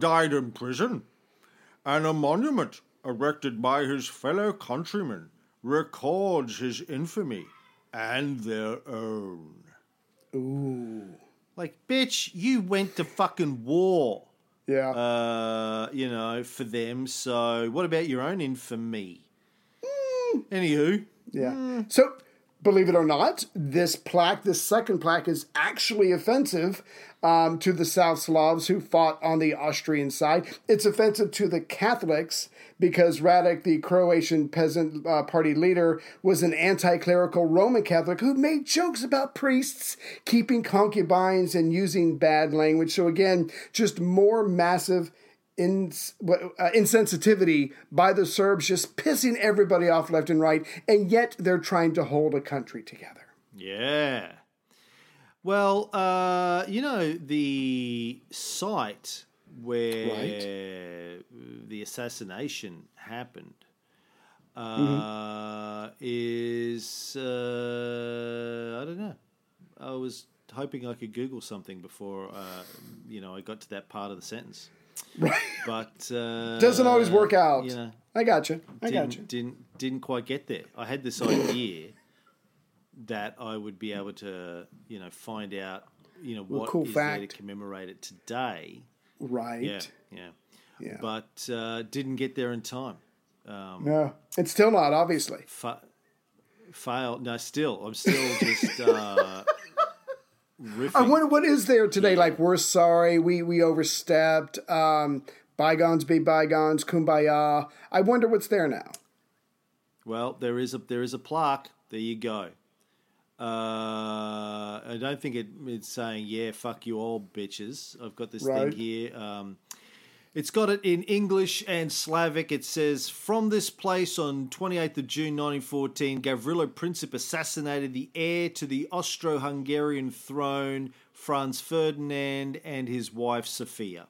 Died in prison, and a monument erected by his fellow countrymen records his infamy and their own. Ooh. Like, bitch, you went to fucking war. Yeah. uh, you know, for them. So, what about your own infamy? Anywho, Yeah. So, believe it or not, this plaque, this second plaque, is actually offensive um, to the South Slavs who fought on the Austrian side. It's offensive to the Catholics because Radic, the Croatian peasant uh, party leader, was an anti clerical Roman Catholic who made jokes about priests keeping concubines and using bad language. So, again, just more massive ins- uh, insensitivity by the Serbs, just pissing everybody off left and right, and yet they're trying to hold a country together. yeah. Well, uh, you know, the site where the assassination happened uh, is, uh, I don't know. I was hoping I could Google something before, uh, you know, I got to that part of the sentence. Right. But uh, Doesn't always work out. You know, I got you. I got you. didn't didn't quite get there. I had this idea that I would be able to, you know, find out, you know, what is cool there to commemorate it today. Right. Yeah, yeah, Yeah. But uh, didn't get there in time. Um, No, it's still not, obviously. fa- failed. No, still, I'm still just uh, riffing. I wonder what is there today. Like, we're sorry, we, we overstepped. Um, bygones be bygones, kumbaya. I wonder what's there now. Well, there is a there is a plaque. There you go. Uh, I don't think it, it's saying yeah, fuck you all, bitches. I've got this Right. thing here. Um, It's got it in English and Slavic. It says, From this place on 28th of June 1914, Gavrilo Princip assassinated the heir to the Austro Hungarian throne, Franz Ferdinand, and his wife Sophia.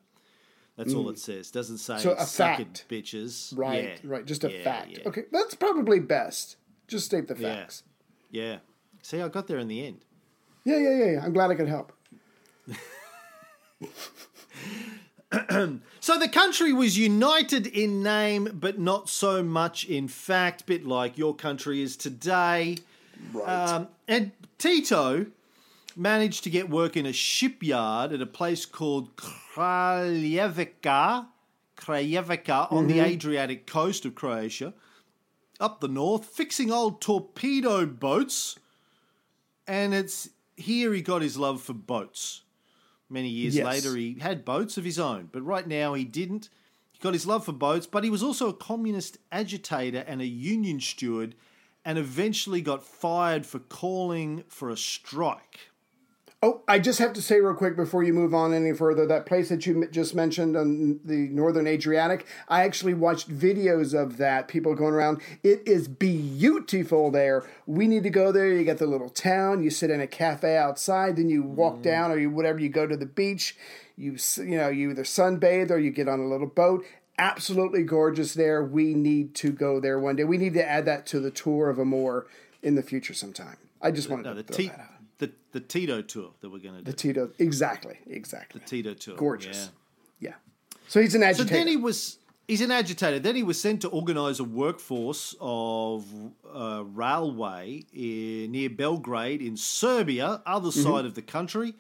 That's all it says. Doesn't say Mm. So a fact. bitches. Right, Yeah. right. Just a Yeah, fact. yeah. Okay, that's probably best. Just state the facts. Yeah. See, I got there in the end. Yeah, yeah, yeah. yeah. I'm glad I could help. So the country was united in name, but not so much in fact, bit like your country is today. Right. Um, and Tito managed to get work in a shipyard at a place called Kraljevica, Kraljevica on the Adriatic coast of Croatia, up the north, fixing old torpedo boats. And it's here he got his love for boats. Many years Yes. later, he had boats of his own, but right now he didn't. He got his love for boats, but he was also a communist agitator and a union steward, and eventually got fired for calling for a strike. Oh, I just have to say real quick before you move on any further that place that you m- just mentioned on the Northern Adriatic, I actually watched videos of that, people going around. It is beautiful there. We need to go there. You get the little town, you sit in a cafe outside, then you walk mm-hmm. down or you whatever, you go to the beach. You you know, you either sunbathe or you get on a little boat. Absolutely gorgeous there. We need to go there one day. We need to add that to the tour of Amore in the future sometime. I just wanted No, to the, throw T- that out. The the Tito tour that we're going to do. The Tito, exactly, exactly. The Tito tour. Gorgeous. Yeah. Yeah. So he's an agitator. So then he was he's an agitator. Then he was sent to organise a workforce of uh, railway in, near Belgrade in Serbia, other Mm-hmm. side of the country.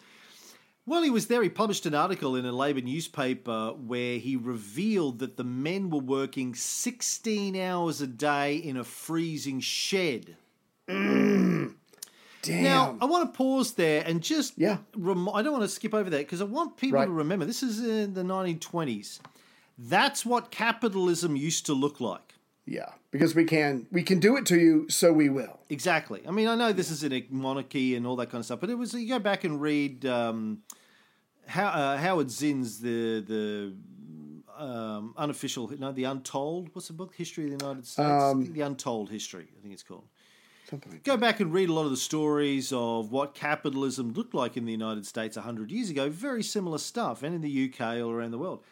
While he was there, he published an article in a Labour newspaper where he revealed that the men were working 16 hours a day in a freezing shed. Damn. Now, I want to pause there and just Yeah. rem- I don't want to skip over that because I want people Right. to remember this is in the 1920s. That's what capitalism used to look like. yeah, because we can we can do it to you, so we will. Exactly. I mean, I know this is in a monarchy and all that kind of stuff, but it was you go back and read um, how, uh, Howard Zinn's the the um, unofficial, no, the Untold. What's the book? History of the United States. Um, the Untold History. I think it's called. Something Go back and read a lot of the stories of what capitalism looked like in the United States 100 years ago. Very similar stuff, and in the UK, all around the world.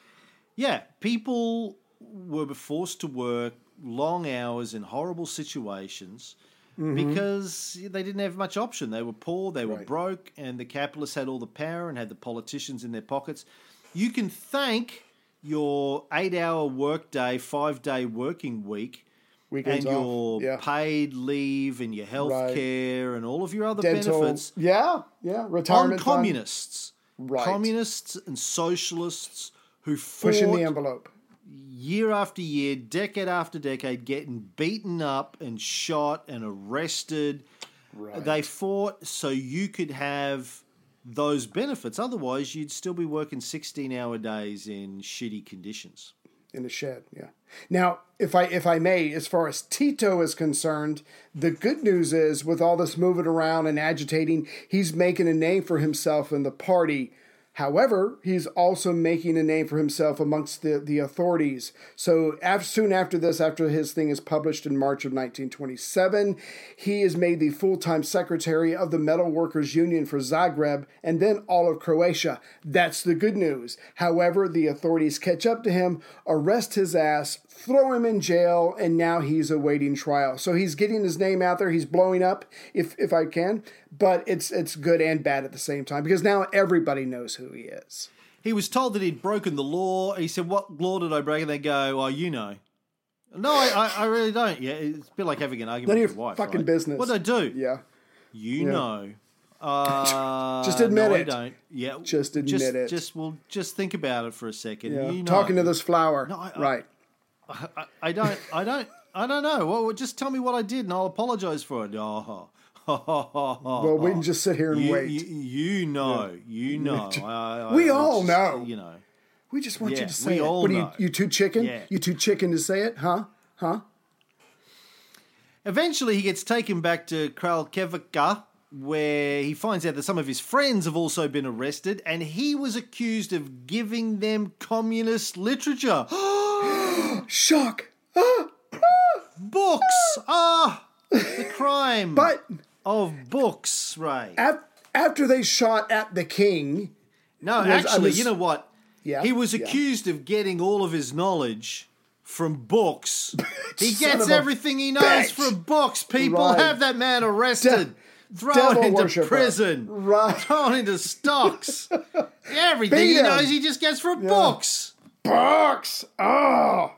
Yeah, people were forced to work long hours in horrible situations mm-hmm. because they didn't have much option. They were poor, they were Right. broke, and the capitalists had all the power and had the politicians in their pockets. You can thank your eight hour workday, five day working week Weekends and off. your Yeah. paid leave and your health Right. care and all of your other dental. benefits Yeah, yeah. on Retirement fund. communists. Right. Communists and socialists who fought pushing the envelope. year after year, decade after decade, getting beaten up and shot and arrested. Right. They fought so you could have those benefits. Otherwise, you'd still be working 16 hour days in shitty conditions. In the shed. Yeah. Now, if I if I may, as far as Tito is concerned, the good news is with all this moving around and agitating, he's making a name for himself in the party. However, he's also making a name for himself amongst the, the authorities. So, soon after this, after his thing is published in March of 1927, he is made the full time secretary of the Metal Workers Union for Zagreb and then all of Croatia. That's the good news. However, the authorities catch up to him, arrest his ass, throw him in jail, and now he's awaiting trial. So he's getting his name out there. He's blowing up, if if I can, but it's it's good and bad at the same time because now everybody knows who he is. He was told that he'd broken the law. He said, What law did I break? And they go, Oh, you know. No, I, I, really don't. Yeah, it's a bit like having an argument with your wife. fucking right? business. What did I do? Yeah. You know. Uh, Just admit no, it. I don't. Yeah. Just admit just, it. Just well, just think about it for a second. Yeah. You know. Talking to this flower. No, I- right. I, I don't. I don't. I don't know. Well, just tell me what I did, and I'll apologize for it. Oh, Well, we can just sit here and you, wait. You, you know. You know. I- I- We I all just- know. You know. we just want you to say we it. all what are you, you too chicken? Yeah. You too chicken to say it? Huh? Huh? Eventually, he gets taken back to Kraljevica, where he finds out that some of his friends have also been arrested, and he was accused of giving them communist literature. Shock. books! Ah! the crime But of books, right? af- after they shot at the king, No, was- actually, was- you know what? Yeah, He was yeah. accused of getting all of his knowledge from books. he gets everything he knows bitch. from books. People Right. have that man arrested. Thrown devil into worshipper. prison, Right. thrown into stocks. Everything Beat he him. knows, he just gets from books. Bucks. Oh.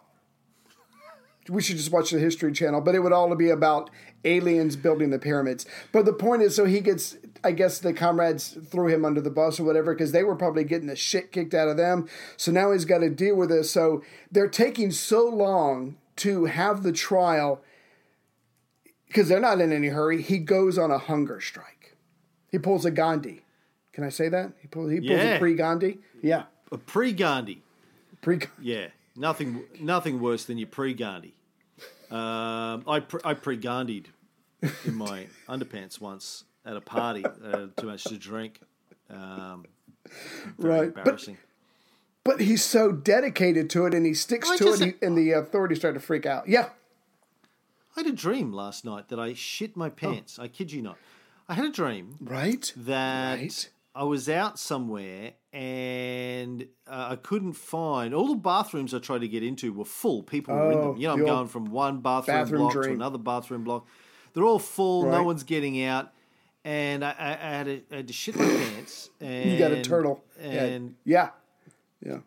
We should just watch the History Channel, but it would all be about aliens building the pyramids. But the point is, so he gets, I guess the comrades threw him under the bus or whatever because they were probably getting the shit kicked out of them. So now he's got to deal with this. So they're taking so long to have the trial because they're not in any hurry. He goes on a hunger strike. He pulls a Gandhi. Can I say that? He pulls, he pulls Yeah. a pre Gandhi. Yeah, A pre-Gandhi. Pre. Yeah, nothing, nothing worse than your pre-Gandhi. Um, I pre- I pre-Gandhied in my underpants once at a party. Uh, too much to drink. Um, Right, but embarrassing. But he's so dedicated to it, and he sticks I to it, and the authorities start to freak out. Yeah, I had a dream last night that I shit my pants. I kid you not. I had a dream right. that Right. I was out somewhere and uh, I couldn't find all the bathrooms I tried to get into were full. People were in Oh, them. You know, I'm going from one bathroom, bathroom block to another bathroom block. They're all full. No one's getting out. And I, I, I, had, to, I had to shit my pants. And, You got a turtle. And yeah, yeah.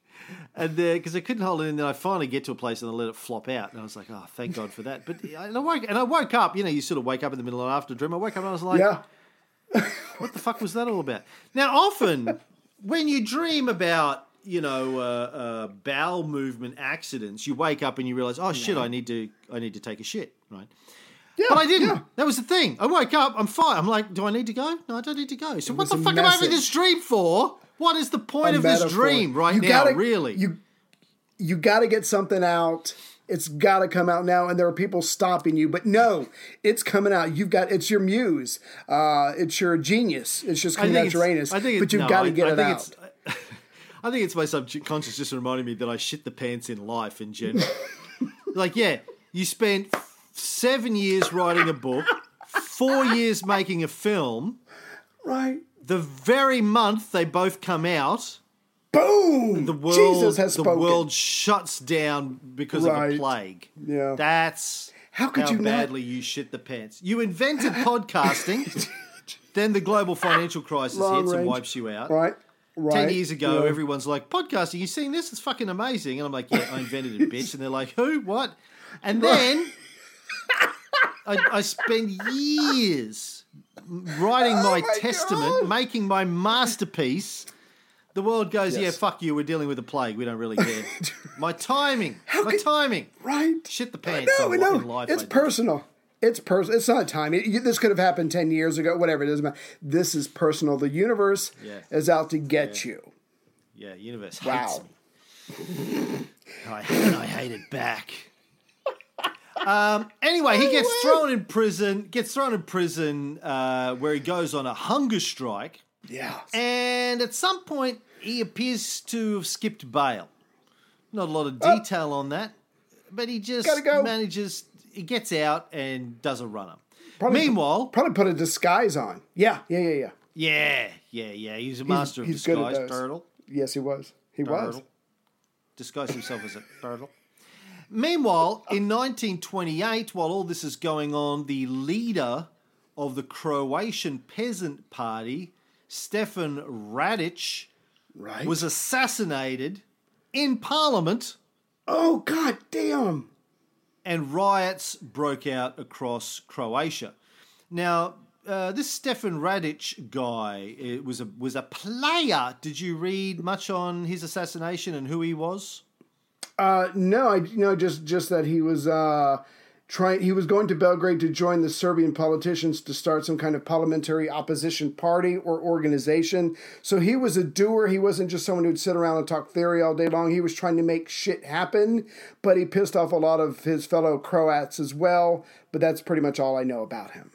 and because I couldn't hold it in, then I finally get to a place and I let it flop out, and I was like, "Oh, thank God for that." But and I woke and I woke up. You know, you sort of wake up in the middle of after dream. I woke up and I was like, yeah. "What the fuck was that all about?" Now, often when you dream about you know uh, uh, bowel movement accidents, you wake up and you realize, "Oh shit, I need to I need to take a shit." Right. Yeah, But I didn't. yeah. That was the thing. I woke up. I'm fine. I'm like, do I need to go? No, I don't need to go. So what the fuck am I having this dream for? What is the point A of this dream right You now? gotta- really? You you got to get something out. It's got to come out now, and there are people stopping you. But no, it's coming out. You've got it's your muse. Uh, it's your genius. It's just coming out Uranus. I think but you've no, got to I- get I it think out. It's, I think it's my subconscious just reminding me that I shit the pants in life in general. like, yeah, you spent seven years writing a book, four years making a film. Right. The very month they both come out, Boom. the world Jesus has the spoken. world shuts down because of a plague. Yeah. That's How could you not- badly you shit the pants. You invented podcasting, then the global financial crisis Long hits and wipes you out. Right. Right. Ten years ago, Yeah. everyone's like, "Podcasting, you seen this? It's fucking amazing." And I'm like, "Yeah, I invented it, bitch." And they're like, "Who? What?" And then I, I spend years writing oh my, Oh my testament, God. making my masterpiece. The world goes, "Yeah, fuck you. We're dealing with a plague. We don't really care." my timing, my could- timing. Right. Shit the pants. No, no, life. It's personal. It's personal. It's not time. It, you- this could have happened ten years ago. Whatever it doesn't matter. This is personal. The universe Yeah. is out to get you. Yeah, universe Wow. hates me. I, and I hate it back. Um, anyway, he gets thrown in prison. Gets thrown in prison uh, where he goes on a hunger strike, Yeah. and at some point he appears to have skipped bail. Not a lot of uh, detail on that, but he just go. manages. He gets out and does a runner. Probably- Meanwhile, Probably put a disguise on. Yeah. Yeah. Yeah. Yeah. yeah, yeah, yeah, he's a master of he's good disguise. Turtle. Yes, he was. He was. Disguised himself as a turtle. Meanwhile, in 1928, while all this is going on, the leader of the Croatian Peasant Party, Stefan Radic, Right. was assassinated in Parliament, oh God damn. and riots broke out across Croatia. Now, uh, this Stefan Radic guy it was a was a player. Did you read much on his assassination and who he was? Uh, no, I you know just just that he was uh trying. He was going to Belgrade to join the Serbian politicians to start some kind of parliamentary opposition party or organization. So he was a doer. He wasn't just someone who'd sit around and talk theory all day long. He was trying to make shit happen. But he pissed off a lot of his fellow Croats as well. But that's pretty much all I know about him.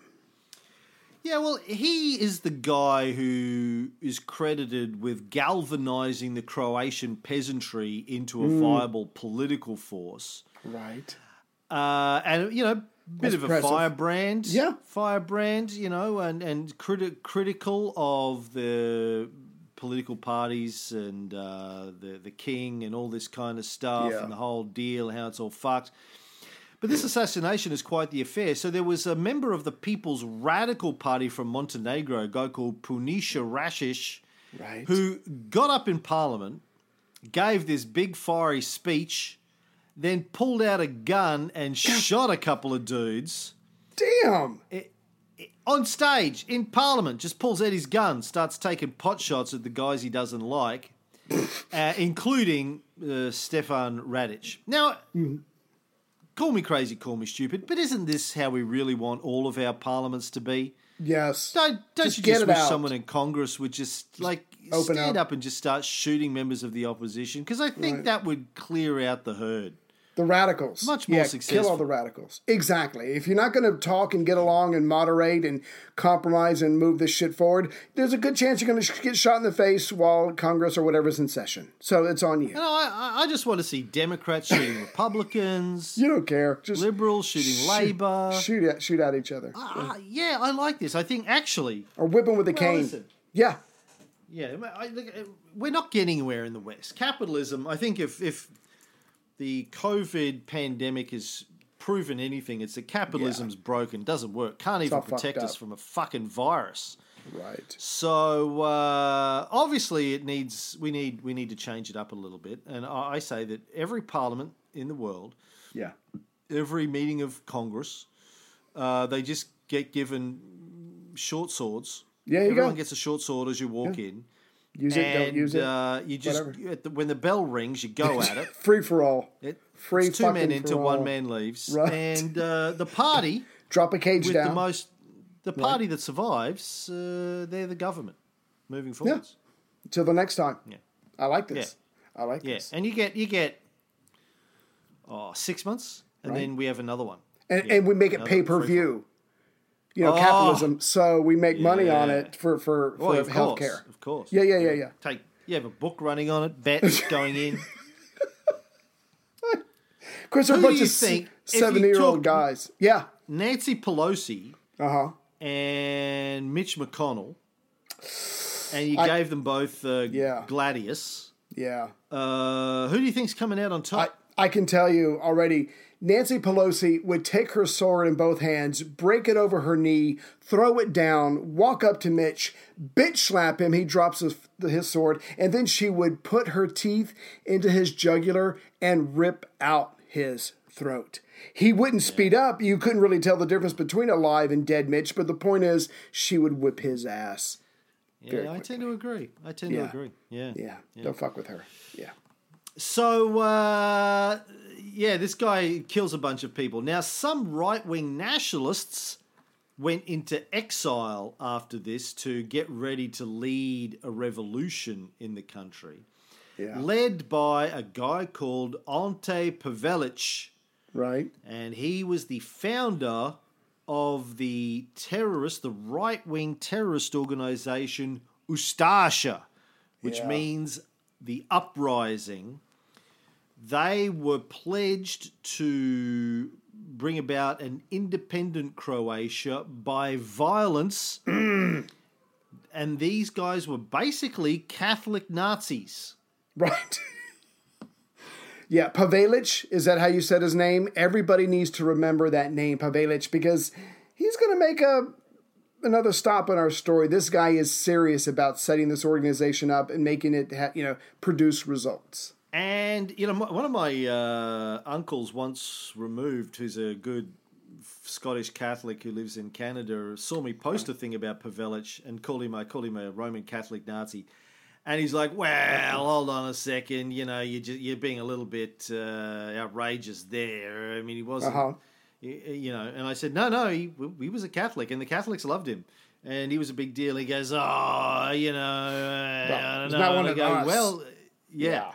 Yeah, well, he is the guy who is credited with galvanizing the Croatian peasantry into a Mm. viable political force. Right. Uh, and, you know, bit of a firebrand. Yeah. Firebrand, you know, and, and criti- critical of the political parties and uh, the, the king and all this kind of stuff Yeah. and the whole deal, how it's all fucked. But this assassination is quite the affair. So there was a member of the People's Radical Party from Montenegro, a guy called Punisha Racic, Right. who got up in Parliament, gave this big fiery speech, then pulled out a gun and shot a couple of dudes Damn. on stage in Parliament. Just pulls out his gun, starts taking pot shots at the guys he doesn't like, uh, including uh, Stefan Radic. Now, call me crazy, call me stupid, but isn't this how we really want all of our parliaments to be? Yes. Don't don't Just you just wish out. someone in Congress would just like open stand up. up. and just start shooting members of the opposition? Because I think Right. that would clear out the herd. The radicals. Much more yeah, successful. Kill all the radicals. Exactly. If you're not going to talk and get along and moderate and compromise and move this shit forward, there's a good chance you're going to get shot in the face while Congress or whatever's in session. So it's on you. You know, I, I- I just want to see Democrats shooting Republicans, You don't care. Just liberals shooting Labor. shoot at shoot at each other Uh, yeah, I like this. I think actually, or whip them with a Well, cane. listen. Yeah. yeah, I, look, uh, we're not getting anywhere in the West. Capitalism. I think if if the COVID pandemic has proven anything, it's that capitalism's broken, doesn't work, can't even protect us from a fucking virus. Right. So uh, obviously, it needs we need we need to change it up a little bit. And I, I say that every parliament in the world, Yeah. every meeting of Congress, uh, they just get given short swords. Yeah, you Everyone go. gets a short sword as you walk in. Use it. and, don't use it. Uh, you just at the, when the bell rings, you go at it. Free for all. It Free it's two men into one all. man leaves, Right. and uh, the party Drop a cage with down. the most the party that survives, uh, they're the government moving forwards. Till the next time. Yeah. I like this. I like Yeah, this. and you get you get oh six months, and Right. then we have another one. And, Yeah, and we make it pay per view. You know, Oh. capitalism. So we make money on it for for Oh, for of health course, care. of course. Yeah, yeah, yeah, yeah. Take you have a book running on it, bets going in. Of course, they're a Who do bunch you of think, if you seventy year old guys. Yeah. Nancy Pelosi Uh huh. and Mitch McConnell, and you I- gave them both uh, Yeah. Gladius. Yeah. Uh, who do you think's coming out on top? I can tell you already, Nancy Pelosi would take her sword in both hands, break it over her knee, throw it down, walk up to Mitch, bitch slap him. He drops his, his sword, and then she would put her teeth into his jugular and rip out his throat. He wouldn't speed up. You couldn't really tell the difference between alive and dead Mitch, but the point is, she would whip his ass. yeah, I tend to agree. I tend Yeah. to agree. Yeah. Yeah, don't fuck with her. Yeah. So, uh, yeah, this guy kills a bunch of people. Now, some right wing nationalists went into exile after this to get ready to lead a revolution in the country, Yeah. led by a guy called Ante Pavelic. Right? And he was the founder of the terrorist, the right wing terrorist organization Ustasha, which Yeah. means the uprising. They were pledged to bring about an independent Croatia by violence. and these guys were basically Catholic Nazis. Right. yeah, Pavelic, is that how you said his name? Everybody needs to remember that name, Pavelic, because he's going to make a another stop in our story. This guy is serious about setting this organization up and making it, ha- you know, produce results. And you know, my- one of my uh, uncles once removed, who's a good Scottish Catholic who lives in Canada, saw me post a thing about Pavelic and called him I called him a Roman Catholic Nazi. And he's like, "Well, hold on a second. You know, you're just, you're being a little bit uh, outrageous there. I mean, he wasn't, Uh-huh. You know." And I said, "No, no, he, he was a Catholic, and the Catholics loved him, and he was a big deal." He goes, "Oh, you know, uh, I don't know." not one And of go, us. Well, yeah.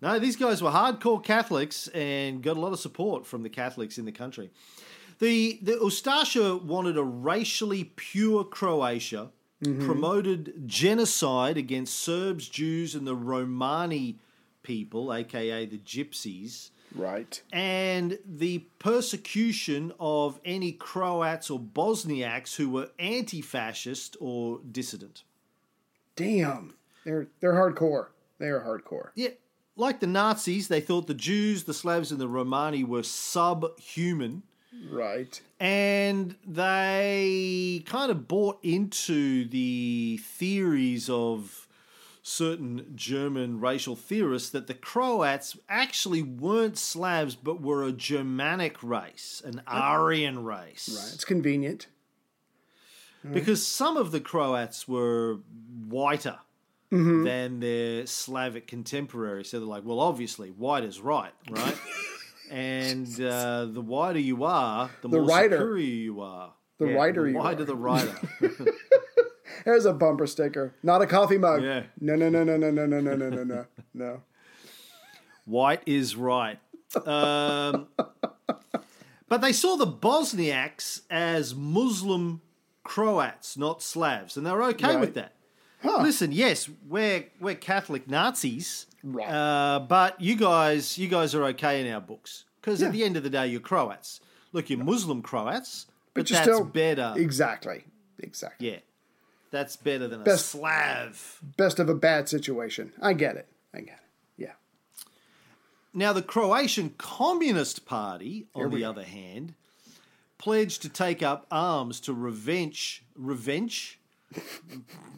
No, these guys were hardcore Catholics and got a lot of support from the Catholics in the country. The the Ustasha wanted a racially pure Croatia, promoted genocide against Serbs, Jews, and the Romani people, aka the Gypsies, Right. and the persecution of any Croats or Bosniaks who were anti-fascist or dissident. Damn. They're they're hardcore. They are hardcore. Yeah, like the Nazis, they thought the Jews, the Slavs, and the Romani were subhuman. Right. and they kind of bought into the theories of certain German racial theorists that the Croats actually weren't Slavs but were a Germanic race, an Aryan race. Right. It's convenient. Because some of the Croats were whiter than their Slavic contemporaries. So they're like, well, obviously, white is right, right? and uh, the whiter you are, the, The more righter. superior you are. The righter the you whiter are. the righter. There's a bumper sticker. Not a coffee mug. Yeah. No, no, no, no, no, no, no, no, no, no, no. No. White is right. Um, but they saw the Bosniaks as Muslim Croats, not Slavs, and they were okay with Right. that. Listen, yes, we're we're Catholic Nazis, Right. uh, but you guys you guys are okay in our books because Yeah. at the end of the day, you're Croats. Look, you're Muslim Croats, but, you're that's still- better. Exactly. Exactly. yeah, that's better than a Best- Slav. Best of a bad situation. I get it. I get it. Yeah. Now, the Croatian Communist Party, on the go. other hand, pledged to take up arms to revenge, revenge,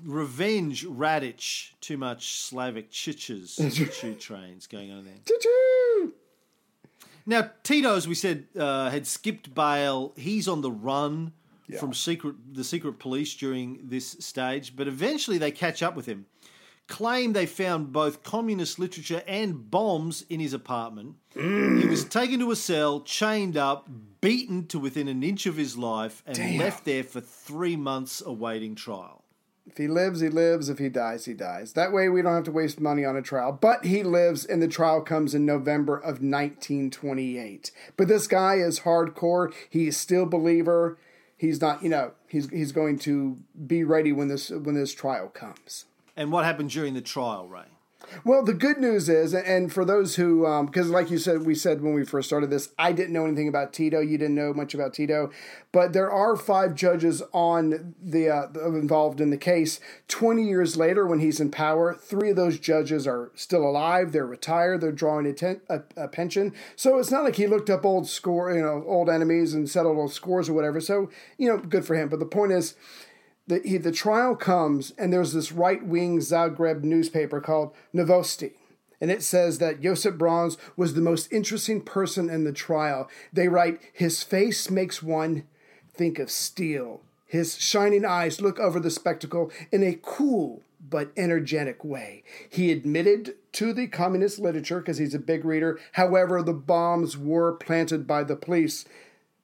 revenge Radic. Too much Slavic chiches, choo trains going on there. Choo-choo! Now, Tito, as we said, uh, had skipped bail. He's on the run Yeah. from secret the secret police during this stage, but eventually they catch up with him. Claim they found both communist literature and bombs in his apartment. Mm. He was taken to a cell, chained up, beaten to within an inch of his life, and Damn. left there for three months awaiting trial. If he lives, he lives. If he dies, he dies. That way, we don't have to waste money on a trial. But he lives, and the trial comes in November of 1928. But this guy is hardcore. He is still believer. He's not, you know, he's he's going to be ready when this when this trial comes. And what happened during the trial, Ray? Well, the good news is, and for those who, because like you said, we said when we first started this, I didn't know anything about Tito. You didn't know much about Tito, but there are five judges on the uh, involved in the case. Twenty years later, when he's in power, three of those judges are still alive. They're retired. They're drawing a, ten, a, a pension. So it's not like he looked up old score, you know, old enemies and settled old scores or whatever. So you know, good for him. But the point is the, he, the trial comes, and there's this right wing Zagreb newspaper called Novosti. And it says that Josip Broz was the most interesting person in the trial. They write, His face makes one think of steel. His shining eyes look over the spectacle in a cool but energetic way. He admitted to the communist literature because he's a big reader. However, the bombs were planted by the police.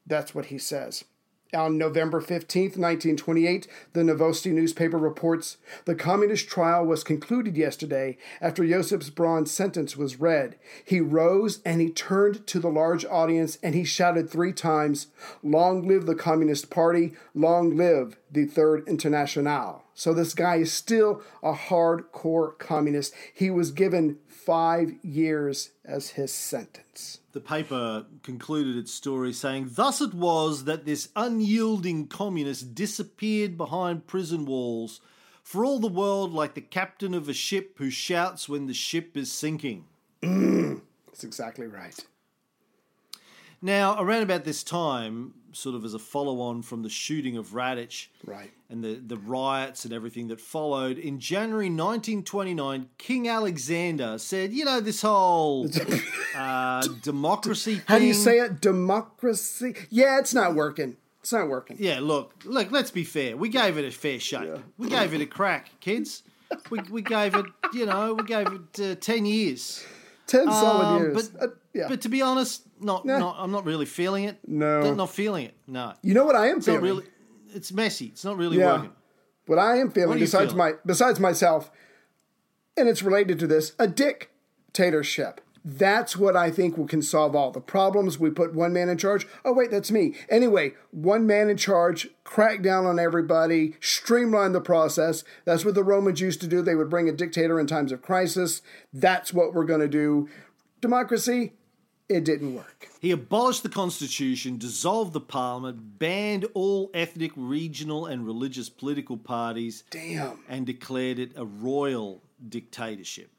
That's what he says. On November 15th, 1928, the Novosti newspaper reports the communist trial was concluded yesterday after Josip Broz's sentence was read. He rose and he turned to the large audience and he shouted three times, Long live the Communist Party, long live the Third International. So this guy is still a hardcore communist. He was given five years as his sentence. The paper concluded its story saying, Thus it was that this unyielding communist disappeared behind prison walls, for all the world like the captain of a ship who shouts when the ship is sinking. Mm, that's exactly right. Now, around about this time, sort of as a follow on from the shooting of Radic Right. and the, the riots and everything that followed, in January 1929, King Alexander said, You know, this whole uh, democracy thing. How do you say it? Democracy? Yeah, it's not working. It's not working. Yeah, look, look. Let's be fair. We gave it a fair shake. We gave it a crack, kids. We, we gave it, you know, we gave it uh, ten years. Ten solid Um, years. But, Uh, yeah. but to be honest, not, Nah. not. I'm not really feeling it. No. not, not feeling it. No, you know what I am it's feeling? really. It's messy. It's not really Yeah. working. What I am feeling, What are you besides feeling? my besides myself, and it's related to this, a dictatorship. That's what I think will can solve all the problems. We put one man in charge. Oh wait, that's me. Anyway, one man in charge, crack down on everybody, streamline the process. That's what the Romans used to do. They would bring a dictator in times of crisis. That's what we're going to do. Democracy, it didn't work. He abolished the constitution, dissolved the parliament, banned all ethnic, regional, and religious political parties, Damn. and declared it a royal dictatorship.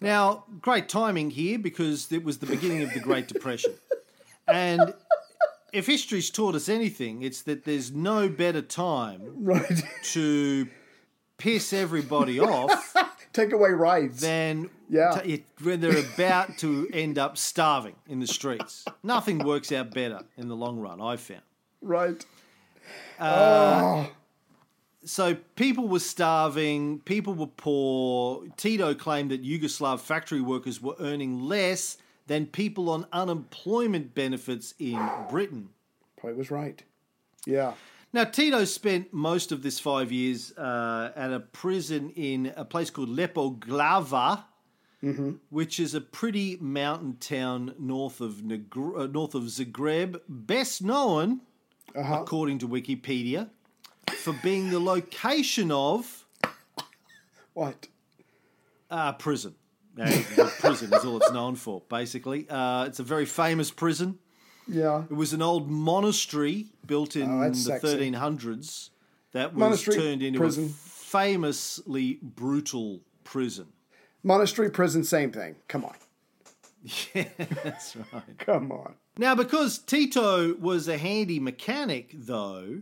Now, great timing here because it was the beginning of the Great Depression. And if history's taught us anything, it's that there's no better time Right. to piss everybody off Take away rights. than Yeah. t- when they're about to end up starving in the streets. Nothing works out better in the long run, I've found. right. Uh, oh. So people were starving, people were poor. Tito claimed that Yugoslav factory workers were earning less than people on unemployment benefits in Britain. Probably was right. Yeah. Now, Tito spent most of this five years uh, at a prison in a place called Lepoglava, which is a pretty mountain town north of Negr- uh, north of Zagreb, best known, according to Wikipedia, for being the location of What? uh, prison. Prison is all it's known for, basically. Uh, it's a very famous prison. Yeah. It was an old monastery built in Oh, the sexy. 1300s that was Monastery, turned into prison. a famously brutal prison. Monastery, prison, same thing. Come on. Yeah, that's right. Come on. Now, because Tito was a handy mechanic, though,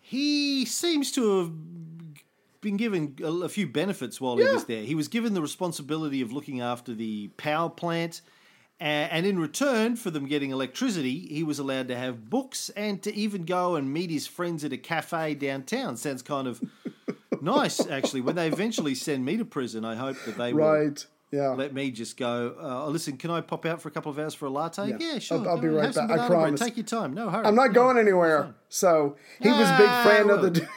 he seems to have been given a, few benefits while he was there. He was given the responsibility of looking after the power plant, and in return for them getting electricity, he was allowed to have books and to even go and meet his friends at a cafe downtown. Sounds kind of nice, actually. When they eventually send me to prison, I hope that they will Yeah. let me just go. Uh, listen, can I pop out for a couple of hours for a latte? Yeah, sure. I'll- I'll be right have back. I banana bread. promise. Take your time. No hurry. I'm not going anywhere. So he was a big Ah, fan of the.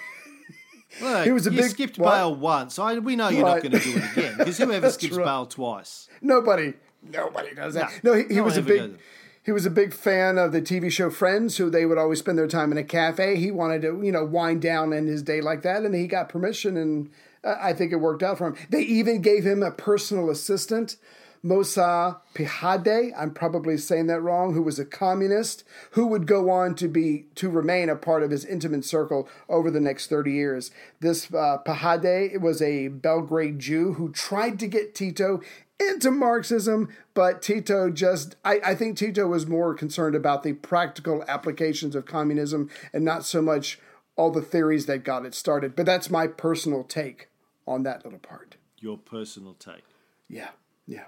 Look, he was a you not skipped what? bail once. I, we know you're Right. not going to do it again because whoever skips right. bail twice. Nobody. Nobody does that. No, No, he, he was a big. He was a big fan of the TV show Friends, who they would always spend their time in a cafe. He wanted to, you know, wind down in his day like that, and he got permission, and uh, I think it worked out for him. They even gave him a personal assistant, Mosa Pihade. I'm probably saying that wrong. Who was a communist who would go on to be to remain a part of his intimate circle over the next 30 years. This uh, Pihade was a Belgrade Jew who tried to get Tito into Marxism, but Tito just, I, I think Tito was more concerned about the practical applications of communism and not so much all the theories that got it started. But that's my personal take on that little part. Your personal take. Yeah, yeah.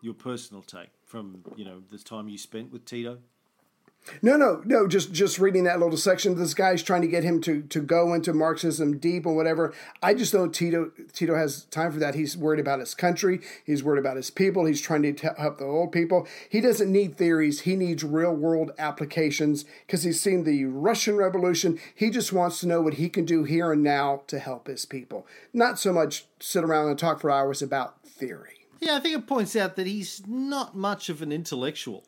Your personal take from you know the time you spent with Tito. No, no, no. Just just reading that little section. This guy's trying to get him to to go into Marxism deep or whatever. I just don't. Tito Tito has time for that. He's worried about his country. He's worried about his people. He's trying to help the old people. He doesn't need theories. He needs real world applications because he's seen the Russian Revolution. He just wants to know what he can do here and now to help his people. Not so much sit around and talk for hours about theory. Yeah, I think it points out that he's not much of an intellectual.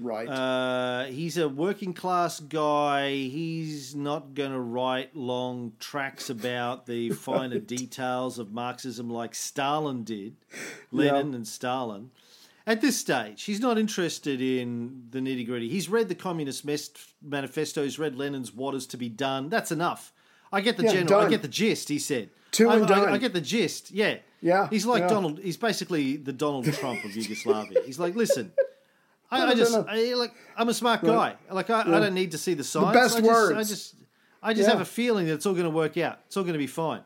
Right. Uh, he's a working class guy. He's not going to write long tracks about the finer details of Marxism like Stalin did, Lenin and Stalin. At this stage, he's not interested in the nitty gritty. He's read the Communist Manifesto. He's read Lenin's "What Is to Be Done." That's enough. I get the Yeah, general. I get the gist. He said. Two I, and I- done. I get the gist. Yeah. Yeah, He's like yeah. Donald. He's basically the Donald Trump of Yugoslavia. He's like, listen. I, I just. I, like I'm a smart guy. Like I, I don't need to see the signs. best I just, I just I just Yeah. have a feeling that it's all going to work out. It's all going to be fine.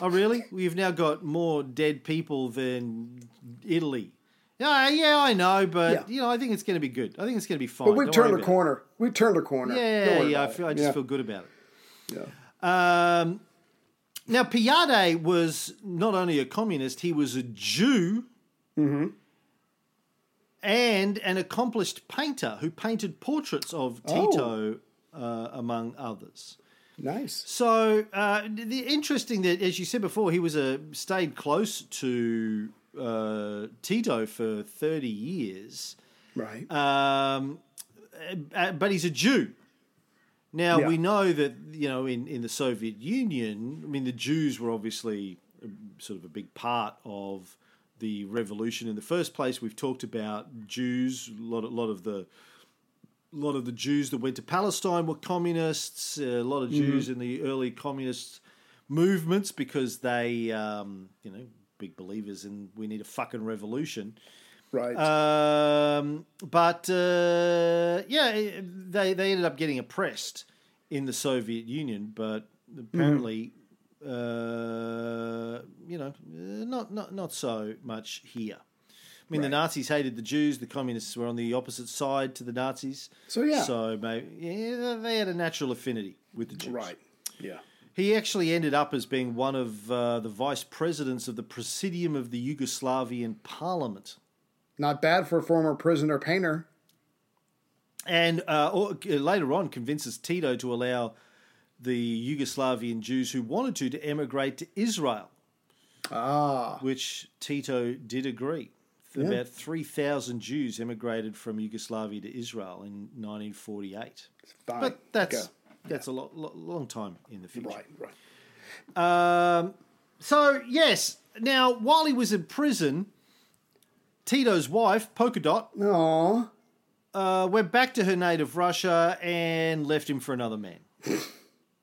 oh really? We've now got more dead people than Italy. Yeah, yeah, I know, but Yeah. you know, I think it's going to be good. I think it's going to be fine. but we've Don't turned a about it. corner. We've turned a corner. Yeah, yeah. I feel I just Yeah. feel good about it. Yeah. Um, now, Pijade was not only a communist, he was a Jew and an accomplished painter who painted portraits of Tito, uh, among others. Nice. So, uh, the interesting that, as you said before, he was a stayed close to uh, Tito for 30 years. Right. Um, uh, but he's a Jew. Now, Yeah. we know that, you know, in, in the Soviet Union, I mean, the Jews were obviously uh, sort of a big part of the revolution in the first place. We've talked about Jews, a lot, a lot of the a lot of the Jews that went to Palestine were communists. A lot of Jews in the early communist movements because they, um, you know, big believers in we need a fucking revolution. right. Um, but uh, yeah, they they ended up getting oppressed in the Soviet Union, but apparently, uh, you know, uh, not not not so much here. I mean, the Nazis hated the Jews. The communists were on the opposite side to the Nazis. So, yeah. So maybe yeah, they had a natural affinity with the Jews. right. Yeah. He actually ended up as being one of uh, the vice presidents of the Presidium of the Yugoslavian Parliament. Not bad for a former prisoner painter. and uh, uh, later on convinces Tito to allow the Yugoslavian Jews who wanted to to emigrate to Israel, Ah. which Tito did agree. About 3,000 Jews emigrated from Yugoslavia to Israel in 1948. Fine. But that's Okay. that's a lo- lo- long time in the future. Right, right. Um, so yes, now while he was in prison, Tito's wife, Polka Dot, Aw. uh, went back to her native Russia and left him for another man.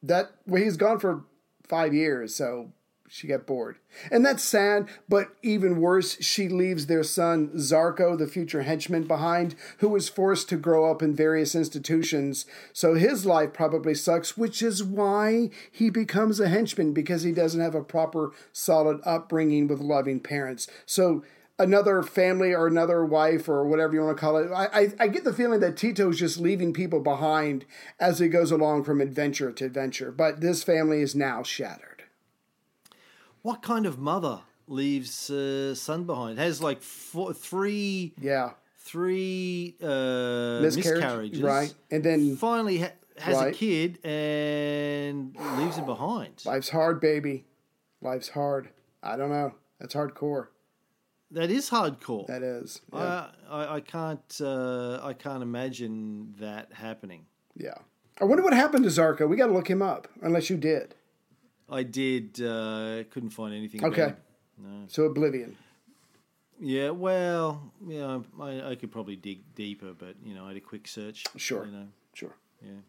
That well, he's gone for five years, so she got bored. And that's sad, but even worse, she leaves their son Zarko, the future henchman, behind, who was forced to grow up in various institutions. So his life probably sucks, which is why he becomes a henchman, because he doesn't have a proper, solid upbringing with loving parents. So another family or another wife or whatever you want to call it. I, I, I get the feeling that Tito's just leaving people behind as he goes along from adventure to adventure. But this family is now shattered. What kind of mother leaves uh, son behind? Has like four, three, Yeah. three uh, Miscarriage, miscarriages, right. And then- finally ha- has a kid and leaves him behind. Life's hard, baby. Life's hard. I don't know. That's hardcore. That is hardcore. That is. Yeah. I, I, I can't uh, I can't imagine that happening. yeah. I wonder what happened to Zarko. We got to look him up, unless you did. I did uh, couldn't find anything. Okay. him. So Oblivion. Yeah, well, yeah, I, I could probably dig deeper, but you know, I had a quick search. Sure. You know, Sure. Yeah.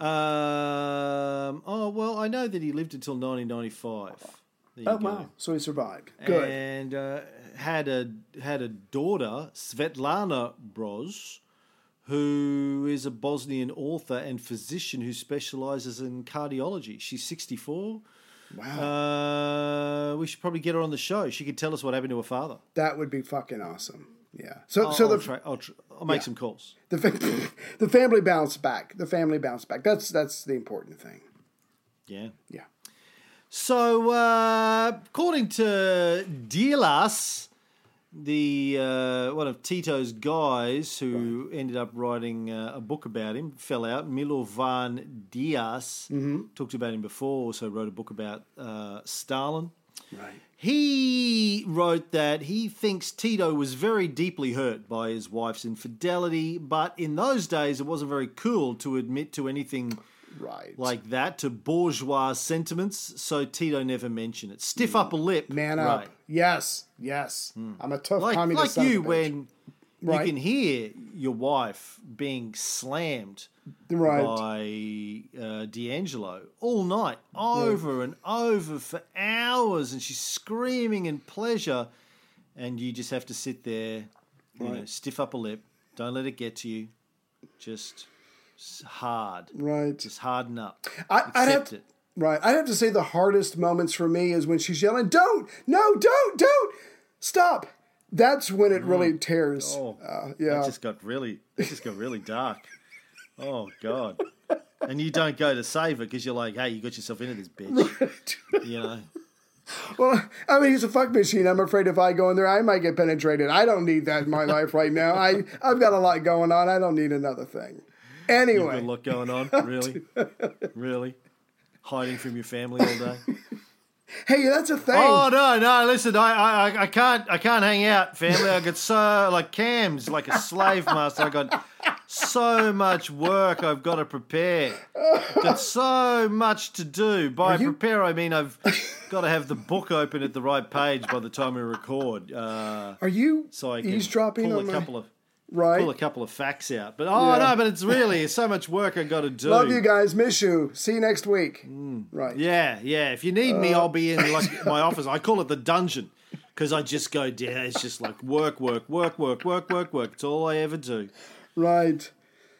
Um, oh well, I know that he lived until 1995. Oh go. wow! So he survived. Good. And uh, had a had a daughter, Svetlana Broz, who is a Bosnian author and physician who specializes in cardiology. She's 64. wow. Uh, we should probably get her on the show. She could tell us what happened to her father. that would be fucking awesome. Yeah. So I'll, so I'll the try, I'll, tr- I'll make Yeah. some calls. the fa- the family bounced back. The family bounced back. That's that's the important thing. Yeah. Yeah. So, uh, according to Djilas, the uh, one of Tito's guys who ended up writing uh, a book about him, fell out. Milovan Djilas talked about him before. Also wrote a book about uh, Stalin. Right. He wrote that he thinks Tito was very deeply hurt by his wife's infidelity, but in those days it wasn't very cool to admit to anything Right. like that to bourgeois sentiments, so Tito never mentioned it. Stiff upper lip, man up. right. Yes. Yes. I'm a tough Like, communist. like son of you a bitch. when Right. you can hear your wife being slammed Right. by uh, D'Angelo all night, over and over for hours, and she's screaming in pleasure, and you just have to sit there, you know, stiff upper lip. Don't let it get to you. Just s- hard. Right. Just harden up. I, I'd have to, it. right. I'd have to say the hardest moments for me is when she's yelling, "Don't! No! Don't! Don't! Stop!" That's when it really tears. Oh, Uh, yeah. It just got really, it just got really dark. Oh God! And you don't go to save her because you're like, hey, you got yourself into this bitch. You know. Well, I mean, he's a fuck machine. I'm afraid if I go in there, I might get penetrated. I don't need that in my life right now. I I've got a lot going on. I don't need another thing. Got a lot going on, really, really, hiding from your family all day. Hey, that's a thing. Oh no, no! Listen, I, I, I can't, I can't hang out, family. I got so like Cam's like a slave master. I got so much work I've got to prepare. Got so much to do. By you- prepare, I mean I've got to have the book open at the right page by the time we record. Uh, Are you so I can eavesdropping pull a my? couple of right. pull a couple of facts out. But oh Yeah. no, but it's really so much work I got to do. Love you guys. Miss you. See you next week. Mm. Right. Yeah, yeah. If you need me, I'll be in like uh. my office. I call it the dungeon because I just go down. It's just like work, work, work, work, work, work, work. It's all I ever do. Right.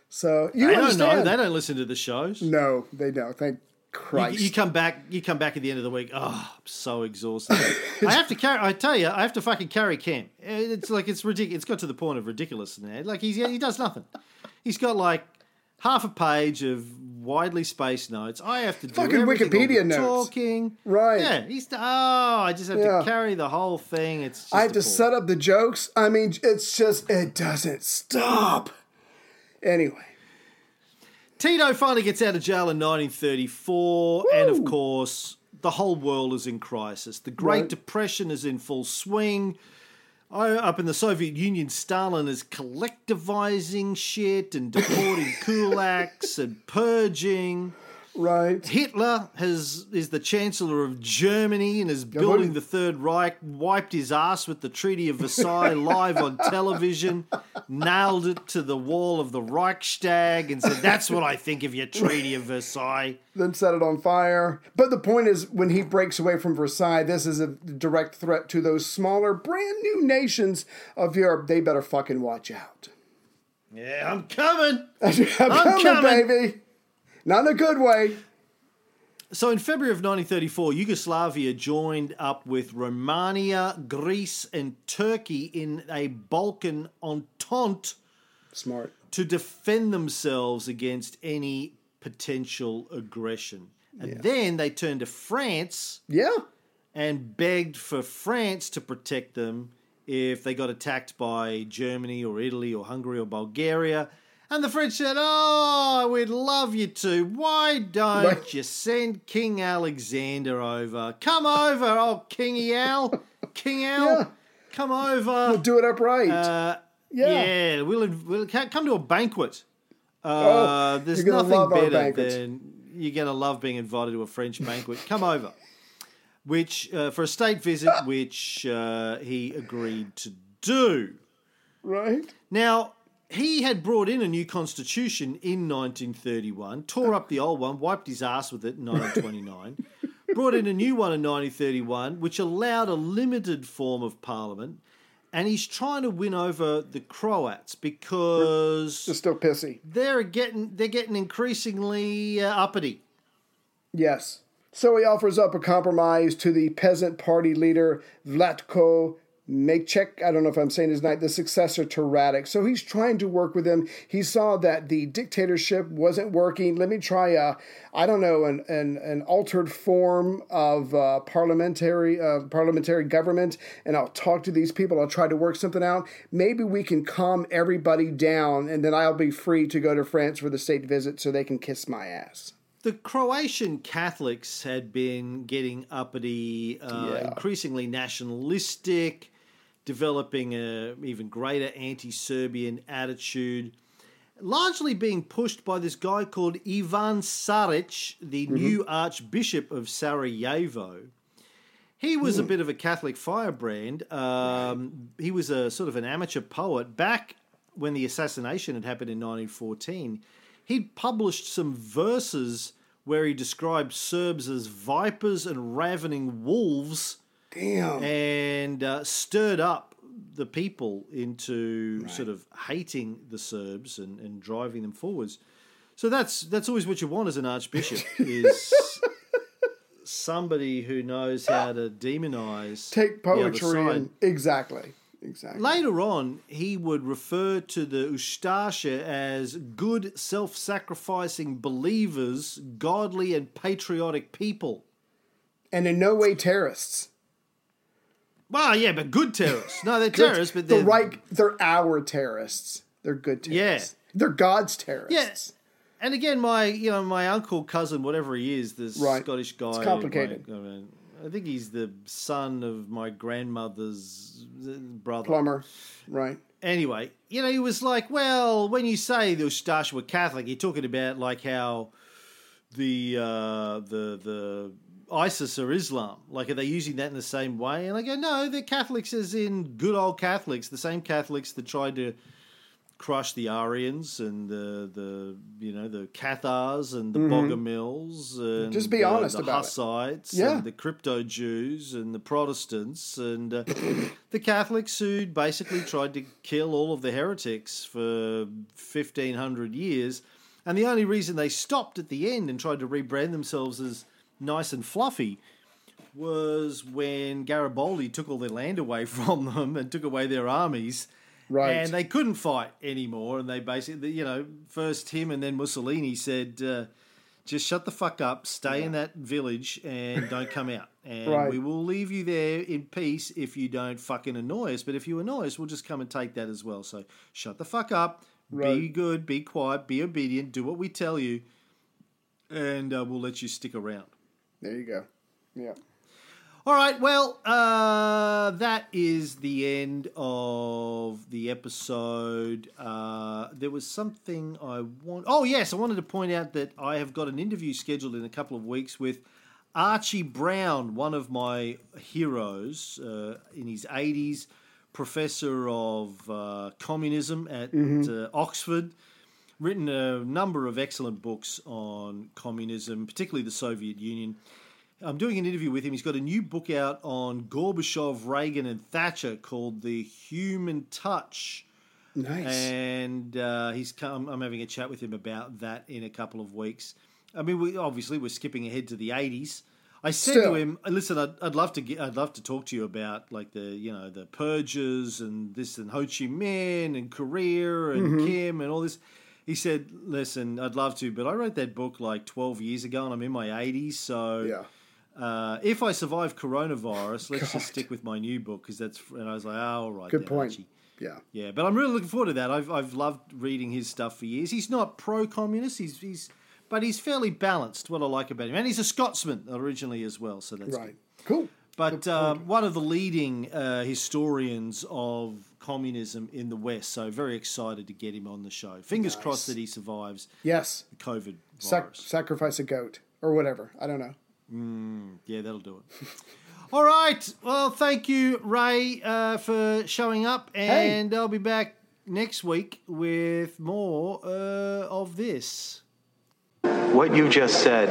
So you They don't know. They don't listen to the shows. No, they don't. Thank Christ. you come back. You come back at the end of the week. Oh, I'm so exhausted. I have to carry. I tell you, I have to fucking carry Cam. It's like it's ridiculous. It's got to the point of ridiculous now. Like he's he does nothing. He's got like half a page of widely spaced notes. I have to do Fucking Wikipedia notes. talking. Right. Yeah. He's oh, I just have Yeah. to carry the whole thing. It's. Just I have to set up the jokes. I mean, it's just it doesn't stop. Anyway, Tito finally gets out of jail in 1934, and of course, the whole world is in crisis. The Great Right. Depression is in full swing. I- Up in the Soviet Union, Stalin is collectivizing shit and deporting kulaks and purging. Right? Hitler has is the Chancellor of Germany and is building the Third Reich, wiped his ass with the Treaty of Versailles live on television, nailed it to the wall of the Reichstag, and said, That's what I think of your Treaty of Versailles. Then set it on fire. But the point is, when he breaks away from Versailles, this is a direct threat to those smaller, brand new nations of Europe. They better fucking watch out. Yeah, I'm coming. I'm, coming, coming. baby. Not in a good way. So in February of 1934, Yugoslavia joined up with Romania, Greece, and Turkey in a Balkan entente Smart. to defend themselves against any potential aggression. And then they turned to France Yeah. and begged for France to protect them if they got attacked by Germany or Italy or Hungary or Bulgaria. And the French said, Oh, we'd love you to. Why don't Right. you send King Alexander over? Come over, oh Kingy Al. King Al, Yeah. come over. We'll do it upright. Uh, Yeah. yeah, we'll, we'll come to a banquet. Uh, Oh, there's nothing better than you're going to love being invited to a French banquet. Come over, which uh, for a state visit, which uh, he agreed to do. right? Now he had brought in a new constitution in 1931, tore up the old one, wiped his ass with it in 1929. brought in a new one in 1931, which allowed a limited form of parliament. And he's trying to win over the Croats because They're still pissy. they're getting they're getting increasingly uh, uppity. Yes. So he offers up a compromise to the peasant party leader Vladko Maček. I don't know if I'm saying his name, the successor to Radic. So he's trying to work with him. He saw that the dictatorship wasn't working. Let me try a, I don't know, an an, an altered form of uh, parliamentary uh, parliamentary government, and I'll talk to these people. I'll try to work something out. Maybe we can calm everybody down, and then I'll be free to go to France for the state visit, so they can kiss my ass. The Croatian Catholics had been getting uppity, uh, Yeah. increasingly nationalistic, developing a even greater anti-Serbian attitude, largely being pushed by this guy called Ivan Saric, the new Archbishop of Sarajevo. He was a bit of a Catholic firebrand. Um, he was a sort of an amateur poet. Back when the assassination had happened in 1914, he'd published some verses where he described Serbs as vipers and ravening wolves Damn. and uh, stirred up the people into sort of hating the Serbs and, and driving them forwards. So that's that's always what you want as an archbishop is somebody who knows how to demonize take poetry and exactly exactly Later on, he would refer to the Ustasha as good, self sacrificing believers, godly, and patriotic people. and in no way terrorists Well, yeah, but good terrorists. No, they're terrorists, but the they're right they're our terrorists they're good terrorists Yeah. they're god's terrorists Yeah. And again, my you know my uncle, cousin, whatever he is, this Right. Scottish guy. It's complicated. my- I mean, I think he's the son of my grandmother's uh, brother. Plumber, right? Anyway, you know, he was like, well, when you say the Ustash were Catholic, you're talking about like how the uh, the the ISIS or Islam. Like, are they using that in the same way? And I go, no, they're Catholics as in good old Catholics, the same Catholics that tried to crush the Arians and the the you know the Cathars and the Bogomils and Mm-hmm. Just be uh, honest the about it. Hussites Yeah. and the crypto Jews and the Protestants and uh, the Catholics who basically tried to kill all of the heretics for fifteen hundred years. And the only reason they stopped at the end and tried to rebrand themselves as nice and fluffy was when Garibaldi took all their land away from them and took away their armies. Right. And they couldn't fight anymore. And they basically, you know, first him and then Mussolini said, uh, just shut the fuck up, stay in that village, and don't come out. And Right. we will leave you there in peace if you don't fucking annoy us. But if you annoy us, we'll just come and take that as well. So shut the fuck up, be good, be quiet, be obedient, do what we tell you, and uh, we'll let you stick around. There you go. Yeah. All right, well, uh, that is the end of the episode. Uh, there was something I want. Oh, yes, I wanted to point out that I have got an interview scheduled in a couple of weeks with Archie Brown, one of my heroes uh, in his 80s, professor of uh, communism at uh, Oxford written a number of excellent books on communism, particularly the Soviet Union. I'm doing an interview with him. He's got a new book out on Gorbachev, Reagan, and Thatcher called The Human Touch. Nice. And uh, he's come, I'm having a chat with him about that in a couple of weeks. I mean, we obviously we're skipping ahead to the 80s. I said Still. to him, "Listen, I'd, I'd love to get, I'd love to talk to you about like the you know the purges and this and Ho Chi Minh and Korea and Mm-hmm. Kim and all this." He said, "Listen, I'd love to, but I wrote that book like 12 years ago, and I'm in my 80s, so yeah. uh, if I survive coronavirus, let's just stick with my new book because that's." And I was like, "Oh, all right, Good then, point. Archie." Yeah. Yeah, but I'm really looking forward to that. I've I've loved reading his stuff for years. He's not pro-communist. He's he's but he's fairly balanced. What I like about him, and he's a Scotsman originally as well. So that's Right. Cool. But um, one of the leading uh, historians of communism in the West. So very excited to get him on the show. Fingers crossed that he survives Yes. the COVID Sac- sacrifice a goat or whatever. I don't know. Yeah, that'll do it. All right. Well, thank you, Ray, uh, for showing up, and I'll be back next week with more uh, of this. What you just said